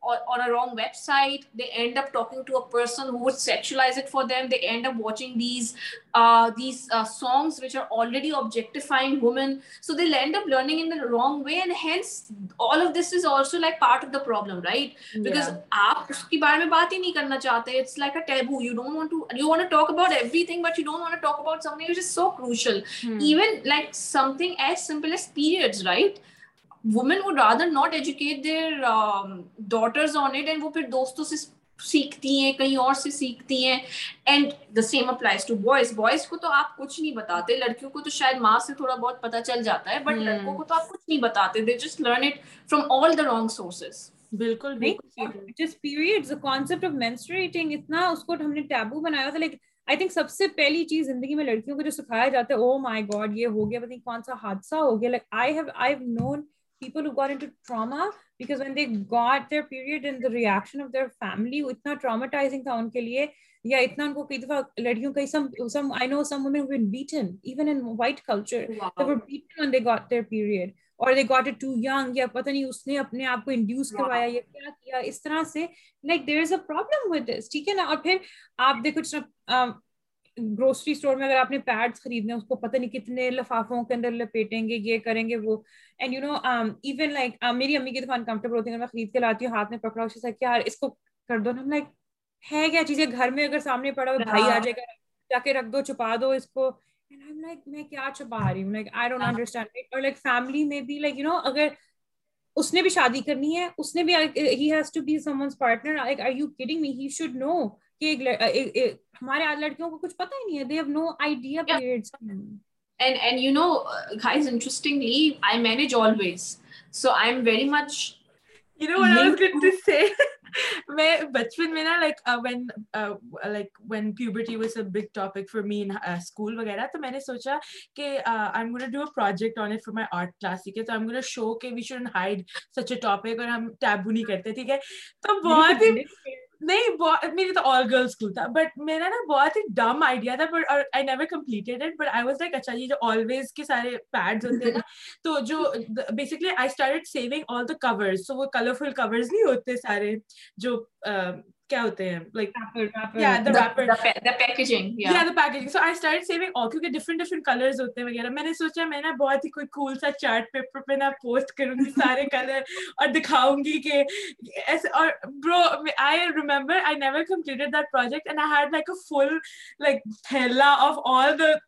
Speaker 4: بارے میں بات ہی نہیں کرنا چاہتے women would rather not educate their daughters on it and وہ پھر دوستوں سے سیکھتی ہیں کہیں اور سے سیکھتی ہیں and the same applies to boys boys کو تو آپ کچھ نہیں بتاتے لڑکیوں کو تو شاید ماں سے تھوڑا بہت پتہ چل جاتا ہے بٹ لڑکوں کو تو آپ کچھ نہیں بتاتے
Speaker 6: they just learn it from all the wrong sources بالکل جس پیریڈ کانسیپٹ آف مینسٹریٹنگ اتنا اس کو ہم نے ٹیبو بنایا تھا لیکن آئی تھنک سب سے پہلی چیز زندگی میں لڑکیوں کو جو سکھایا جاتا ہے او مائی گاڈ یہ ہو گیا پتہ کون سا حادثہ ہو گیا like I have I known اتنا اتنا تھا ان ان کے لیے یا یا کو کئی دفعہ لڑکیوں اور نہیں اس نے اپنے آپ کو انڈیوس کروایا یا کیا کیا اس طرح سے لائک آپ دیکھو گروسری اسٹور میں اگر آپ نے پیڈس خریدنے اس کو پتہ نہیں کتنے لفافوں کے اندر لپیٹیں گے یہ کریں گے وہ and you know even like میری امی کی تو انکمفرٹیبل ہوتی ہے میں خرید کے لاتی ہوں ہاتھ میں پکڑا اس سے یار اس کو کر دو نا لائک ہے کیا چیزیں گھر میں اگر سامنے پڑا ہو ہاں۔ بھائی آ جائے گا جا کے رکھ دو چھپا دو اس کو میں کیا چھپا رہی ہوں لائک آئی ڈونٹ انڈرسٹینڈ اور لائک فیملی میں بھی لائک یو نو اگر اس نے بھی شادی کرنی ہے اس نے بھی has to be some partner like are you kidding me he should know کہ ایک ہمارے لڑکیوں کو کچھ پتہ ہی نہیں ہے they have
Speaker 4: no idea periods was
Speaker 5: میں میں بچپن نا like like when when puberty a big topic for me in school وغیرہ تو میں نے سوچا کہ I I am am do a project on it for my art class ٹھیک ہے تو شو کہ we should hide such a topic اور ہم ٹیبو نہیں کرتے ٹھیک ہے تو بہت ہی نہیں میری تو آل گرل اسکول تھا بٹ میرا نا بہت ہی ڈم آئیڈیا تھا but but I I never completed it was like اچھا یہ جو آلویز کے سارے پیڈز ہوتے ہیں نا تو جو basically I start saving all the وہ کلرفل کورز نہیں ہوتے سارے جو uh, کیا ہوتے ہیں like packaging so I start saving کیونکہ ڈفرنٹ ڈفرنٹ کلرز ہوتے ہیں وغیرہ میں نے سوچا میں نا بہت ہی کوئی کول سا چارٹ پیپر پہ نا پوسٹ کروں گی گی سارے کلر اور اور دکھاؤں کہ کہ ایسے bro I I I remember never completed that project and had like like a full تھیلا آف آل دا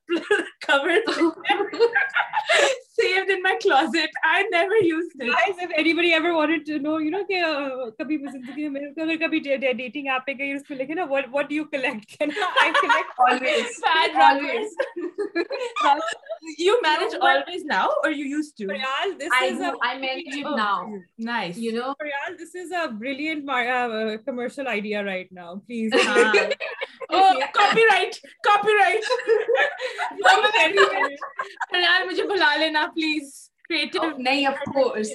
Speaker 6: کبھی زندگی میں اگر کبھی پہ گئی اس لکھے نا what you collect
Speaker 5: commercial idea right now please copy copy right ریال مجھے بلا لینا please creative oh, name of course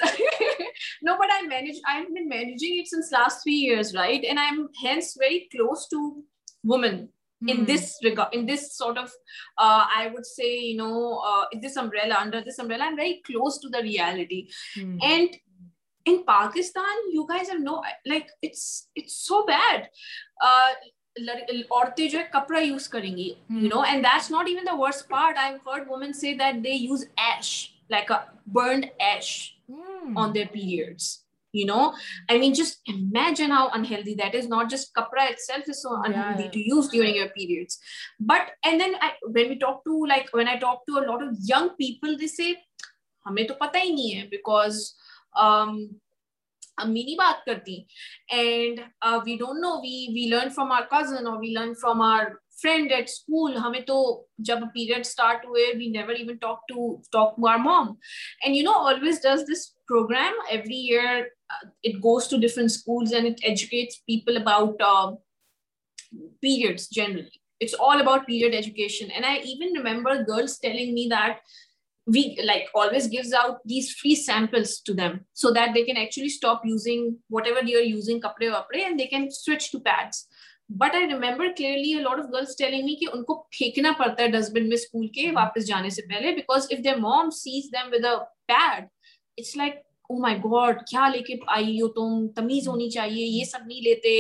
Speaker 4: no but i managed i've been managing it since last three years right and i'm hence very close to women mm. in this regard in this sort of uh, i would say you know uh, this umbrella under this umbrella i'm very close to the reality mm. and in pakistan you guys have no like it's it's so bad uh, عورتیں جو ہے کپڑا use کریں گی you know and that's not even the worst part I heard women سے that they use ash burned ash on their period how inhale but I talk ٹوٹ of young people سے ہمیں تو پتا ہی نہیں ہے بات کرتی and we don't know we we learn from our cousin اور فرینڈ ایٹ اسکول ہمیں تو جب پیریڈ اسٹارٹ ہوئے we never even talk to talk to our mom and you know always does this program every year it goes to different schools and it educates people about periods generally it's all about period education and I even remember girls telling me that we like always gives out these free samples to them so that they can actually stop using whatever you are using کپڑے وپڑے and they can switch to pads but I remember clearly lot of girls telling me کہ ان کو پھینکنا پڑتا ہے dust bin میں school کے واپس جانے سے پہلے because of the mom Cs them with a pad it's like oh my god کیا لے کے آئی ہو تم تمیز ہونی چاہیے یہ سب نہیں لیتے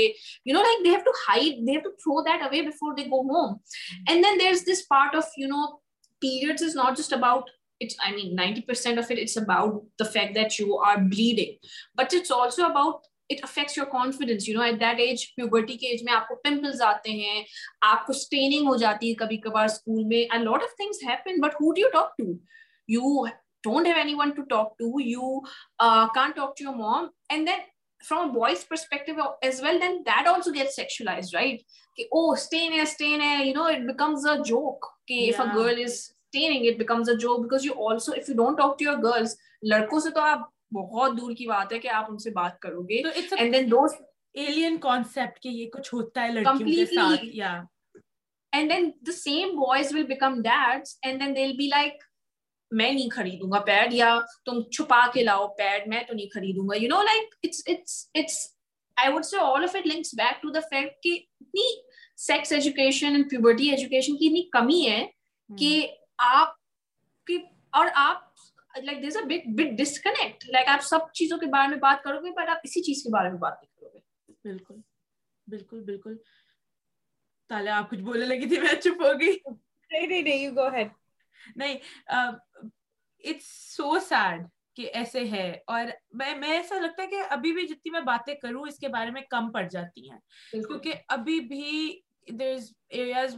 Speaker 4: you know like they have to hide they have to throw that away before they go home and then there is this part of you know period is not just about ninety percent of it's about the fact that you are bleeding but it's also about it affects your your confidence you you you you know at that age age puberty کے میں میں آپ آپ کو کو pimples آتے ہیں staining ہو ہو جاتی ہے کبھی کبھار school and and lot of things happen but do talk talk talk to to to to don't have any one کان موم then from boys perspective as well then that also get right کہ oh stain stain ہے ہے you know it becomes a joke کہ if if a a girl is staining it becomes joke because you also you don't talk to your girls لڑکوں سے تو آپ بہت دور کی بات ہے کہ آپ ان سے کمی ہے کہ
Speaker 5: آپ like there is a big big disconnect like آپ سب چیزوں کے بارے میں بات کرو گے بٹ آپ اسی چیز کے بارے میں بات نہیں کرو گے بالکل بالکل بالکل تالیا آپ کچھ بولنے لگی تھی میں چپ ہو گئی نہیں نہیں نہیں یو گو ہیڈ نہیں اٹس سو سیڈ کہ ایسے ہے اور میں میں ایسا لگتا ہے کہ ابھی بھی جتنی میں باتیں کروں اس کے بارے میں کم پڑ جاتی ہیں کیونکہ ابھی بھی دیر از ایریاز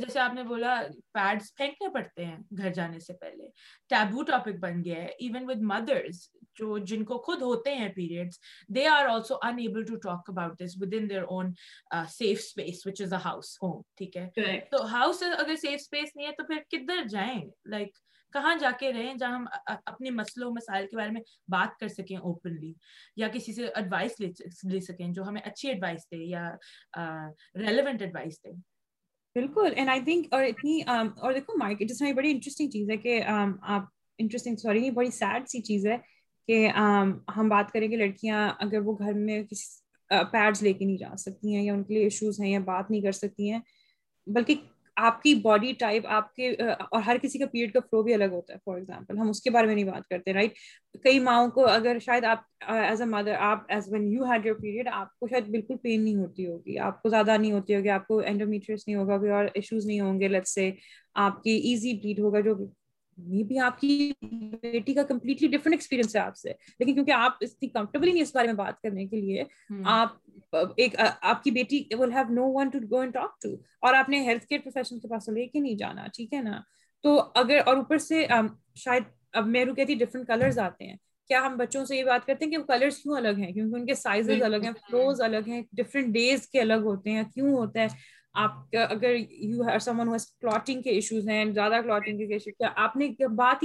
Speaker 5: جیسے آپ نے بولا پیڈس پھینکنے پڑتے ہیں گھر جانے سے پہلے ٹیبو ٹاپک بن گیا ہے ایون ود مدرس جو جن کو خود ہوتے ہیں periods they are also in unable to talk about this with their own safe space which is a house home ٹھیک ہے تو ہاؤس اگر سیف اسپیس نہیں ہے تو پھر کدھر جائیں لائک کہاں جا کے رہیں جہاں ہم اپنے مسئلوں مسائل کے بارے میں بات کر سکیں اوپنلی یا کسی سے ایڈوائس لے سکیں جو ہمیں اچھی ایڈوائس دے یا ریلیونٹ ایڈوائس دے
Speaker 6: بالکل اینڈ آئی تھنک اور اتنی اور دیکھو مارکیٹ جس میں بڑی انٹرسٹنگ چیز ہے کہ آپ انٹرسٹنگ سوری بڑی سیڈ سی چیز ہے کہ ہم بات کریں کہ لڑکیاں اگر وہ گھر میں کسی پیڈس لے کے نہیں جا سکتی ہیں یا ان کے لیے ایشوز ہیں یا بات نہیں کر سکتی ہیں بلکہ آپ کی باڈی ٹائپ آپ کے اور ہر کسی کا پیریڈ کا فلو بھی الگ ہوتا ہے فار ایگزامپل ہم اس کے بارے میں نہیں بات کرتے رائٹ کئی ماؤں کو اگر شاید آپ ایز اے مدر آپ as when you had your period آپ کو شاید بالکل پین نہیں ہوتی ہوگی آپ کو زیادہ نہیں ہوتی ہوگی آپ کو اینڈومیٹریس نہیں ہوگا کوئی اور ایشوز نہیں ہوں گے لٹ سے آپ کی ایزی بلیڈ ہوگا جو می بھی آپ کی بیٹی کا کمپلیٹلی ڈفرنٹ ایکسپیرینس ہے آپ سے لیکن کیونکہ آپ اتنی کمفرٹیبل ہی نہیں اس بارے میں بات کرنے کے لیے آپ ایک آپ کی بیٹی will have no one to go and talk to اور آپ نے ہیلتھ کیئر پروفیشن کے پاس لے کے نہیں جانا ٹھیک ہے نا تو اگر اور اوپر سے شاید اب میرو کہتی ڈفرنٹ کلرز آتے ہیں کیا ہم بچوں سے یہ بات کرتے ہیں کہ وہ کلرس کیوں الگ ہیں کیونکہ ان کے سائزز الگ ہیں فلوز الگ ہیں ڈفرینٹ ڈیز کے الگ ہوتے ہیں کیوں ہوتا ہے آپ آپ اگر یو کے کے ایشوز ایشوز ہیں ہیں زیادہ نے بات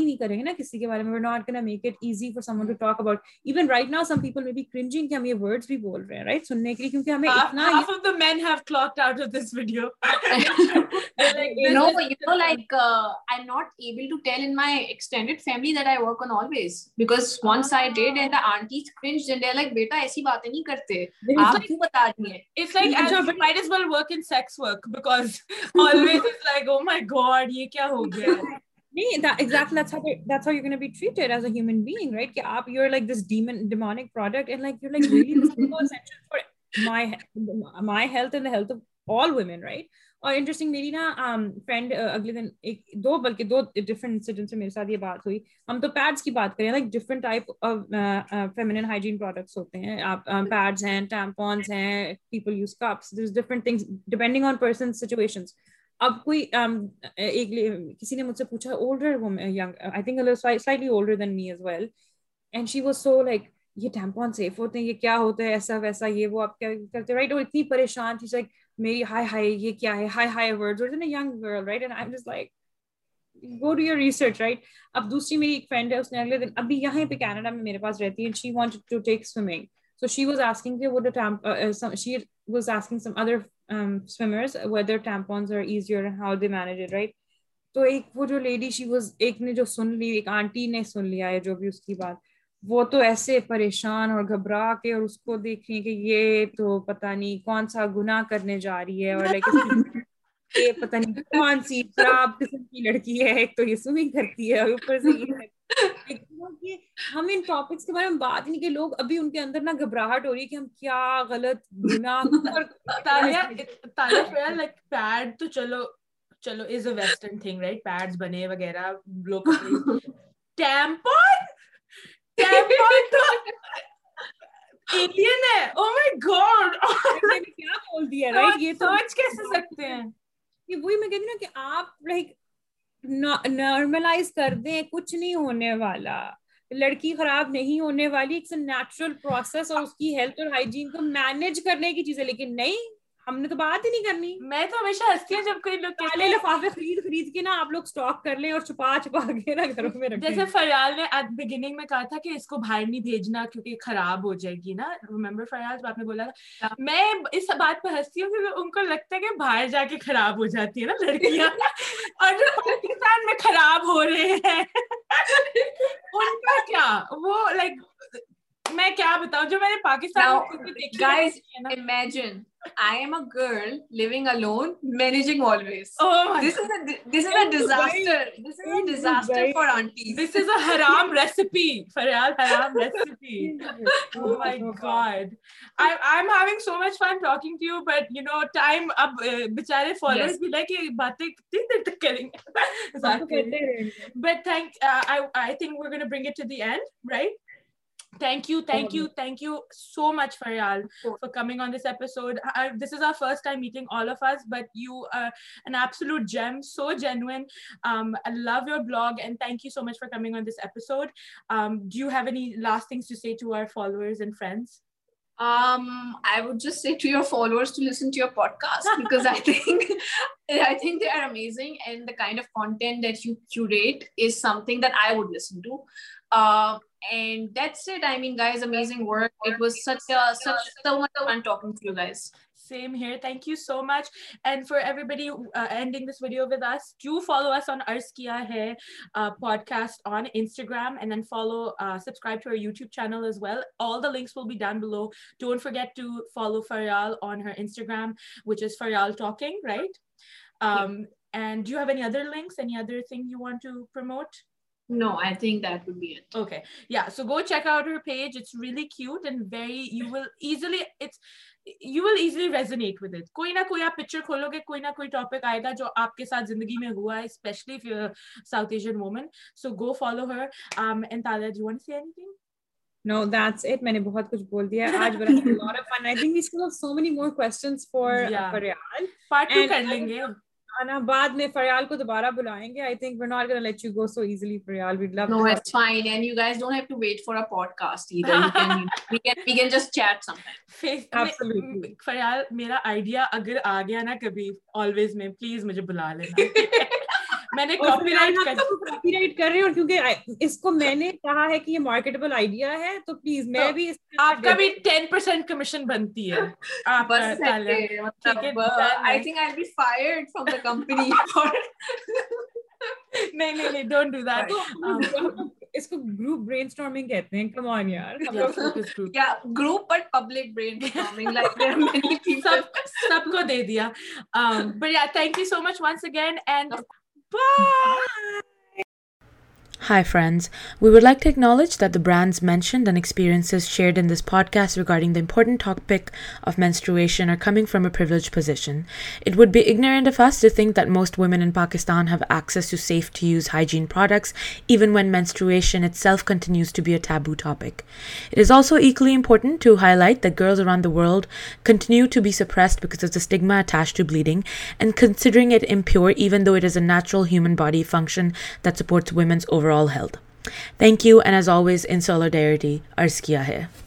Speaker 5: ایسی نہیں کرتے ہیں
Speaker 6: Oh آپ یو ار لائک اور انٹرسٹنگ میری نا فرینڈ اگلے دن ایک دو بلکہ دو ڈفرنٹ انسیڈنٹ سے میرے ساتھ یہ بات ہوئی ہم تو پیڈس کی بات کریں like different type of feminine hygiene products ہوتے ہیں آپ پیڈس ہیں ٹیمپونس ہیں people use cups different things depending on person situation اب کوئی ایک کسی نے مجھ سے پوچھا older young I think slightly older than me as well and she was so like یہ ٹیمپون سیف ہوتے ہیں یہ کیا ہوتا ہے ایسا ویسا یہ وہ آپ کیا کرتے رائٹ اور اتنی پریشان تھی لائک میری ہائی ہائی یہ کیا ہے ہائی ہائی ورڈ اور ینگ گرل رائٹ اینڈ آئی مز like go to your research right اب دوسری میری ایک فرینڈ ہے اس نے اگلے دن ابھی یہاں پہ کینیڈا میں میرے پاس رہتی ہے she want to take swimming so she was asking کہ وہ she was asking some other swimmers whether tampons are easier how they manage it right تو ایک وہ جو لیڈی شی واز ایک نے جو سن لی ایک آنٹی نے سن لیا ہے جو بھی اس کی بات وہ تو ایسے پریشان اور گھبرا کے اور اس کو دیکھ رہی ہیں کہ یہ تو پتا نہیں کون سا گنا کرنے جا رہی ہے اور یہ پتا نہیں کون سی خراب قسم کی لڑکی ہے ایک تو یہ سوئمنگ کرتی ہے اوپر سے یہ ہم ان ٹاپکس کے بارے میں بات نہیں کہ لوگ ابھی ان کے اندر نا گھبراہٹ ہو رہی ہے کہ ہم کیا غلط گنا
Speaker 5: پیڈ تو چلو چلو is a western thing right pad بنے وغیرہ لوگ ٹیمپون کہتی
Speaker 6: آپ نارملائز کر دیں کچھ نہیں ہونے والا لڑکی خراب نہیں ہونے والی ایک نیچرل پروسیس کی ہائیجین کو مینج کرنے کی ہے لیکن نہیں ہم نے تو بات ہی نہیں کرنی
Speaker 5: میں تو ہمیشہ ہنستی ہوں جب
Speaker 6: کوئی لوگ کالے لفافے خرید خرید کے نا آپ لوگ سٹاک کر لیں اور چھپا چھپا کے نا
Speaker 5: گھروں میں رکھیں جیسے فریال نے ایٹ بگننگ میں کہا تھا کہ اس کو باہر نہیں بھیجنا کیونکہ خراب ہو جائے گی نا ریمبر فریال جب آپ نے بولا تھا میں اس بات پہ ہنستی ہوں کیونکہ ان کو لگتا ہے کہ باہر جا کے خراب ہو جاتی ہے نا لڑکیاں اور جو پاکستان میں خراب ہو رہے ہیں ان کا کیا وہ لائک میں کیا بتاؤں جو میں نے پاکستان میں امیجن
Speaker 4: لے
Speaker 5: کے باتیں گے thank you thank you thank you so much for farming are first so genuine love your blog and thank you so much farming لاسٹورز
Speaker 4: and friends پوڈکاسٹاگرام
Speaker 5: which is for talking جو آپ کے ساتھ زندگی میں
Speaker 6: بعد میں فریال کو دوبارہ بلائیں گے فریال
Speaker 5: فریال میرا آئیڈیا اگر نا کبھی
Speaker 6: میں پلیز مجھے بلا لینا میں نے کاپی رائٹ کاپی رائٹ کر رہی ہوں کیونکہ اس کو میں نے کہا ہے کہ یہ مارکیٹبل آئیڈیا ہے تو پلیز میں بھی
Speaker 5: آپ کا بھی ٹین پرسینٹ کمیشن
Speaker 4: بنتی ہے
Speaker 5: اس کو گروپ برین اسٹارمنگ کہتے ہیں کم آن یار گروپ بٹ پبلک برین سب کو دے دیا but thank you so much once again and Bye. Bye.
Speaker 7: Hi friends, we would like to acknowledge that the brands mentioned and experiences shared in this podcast regarding the important topic of menstruation are coming from a privileged position. It would be ignorant of us to think that most women in Pakistan have access to safe-to-use hygiene products, even when menstruation itself continues to be a taboo topic. It is also equally important to highlight that girls around the world continue to be suppressed because of the stigma attached to bleeding and considering it impure, even though it is a natural human body function that supports women's overall all health thank you and as always in solidarity عرض کیا ہے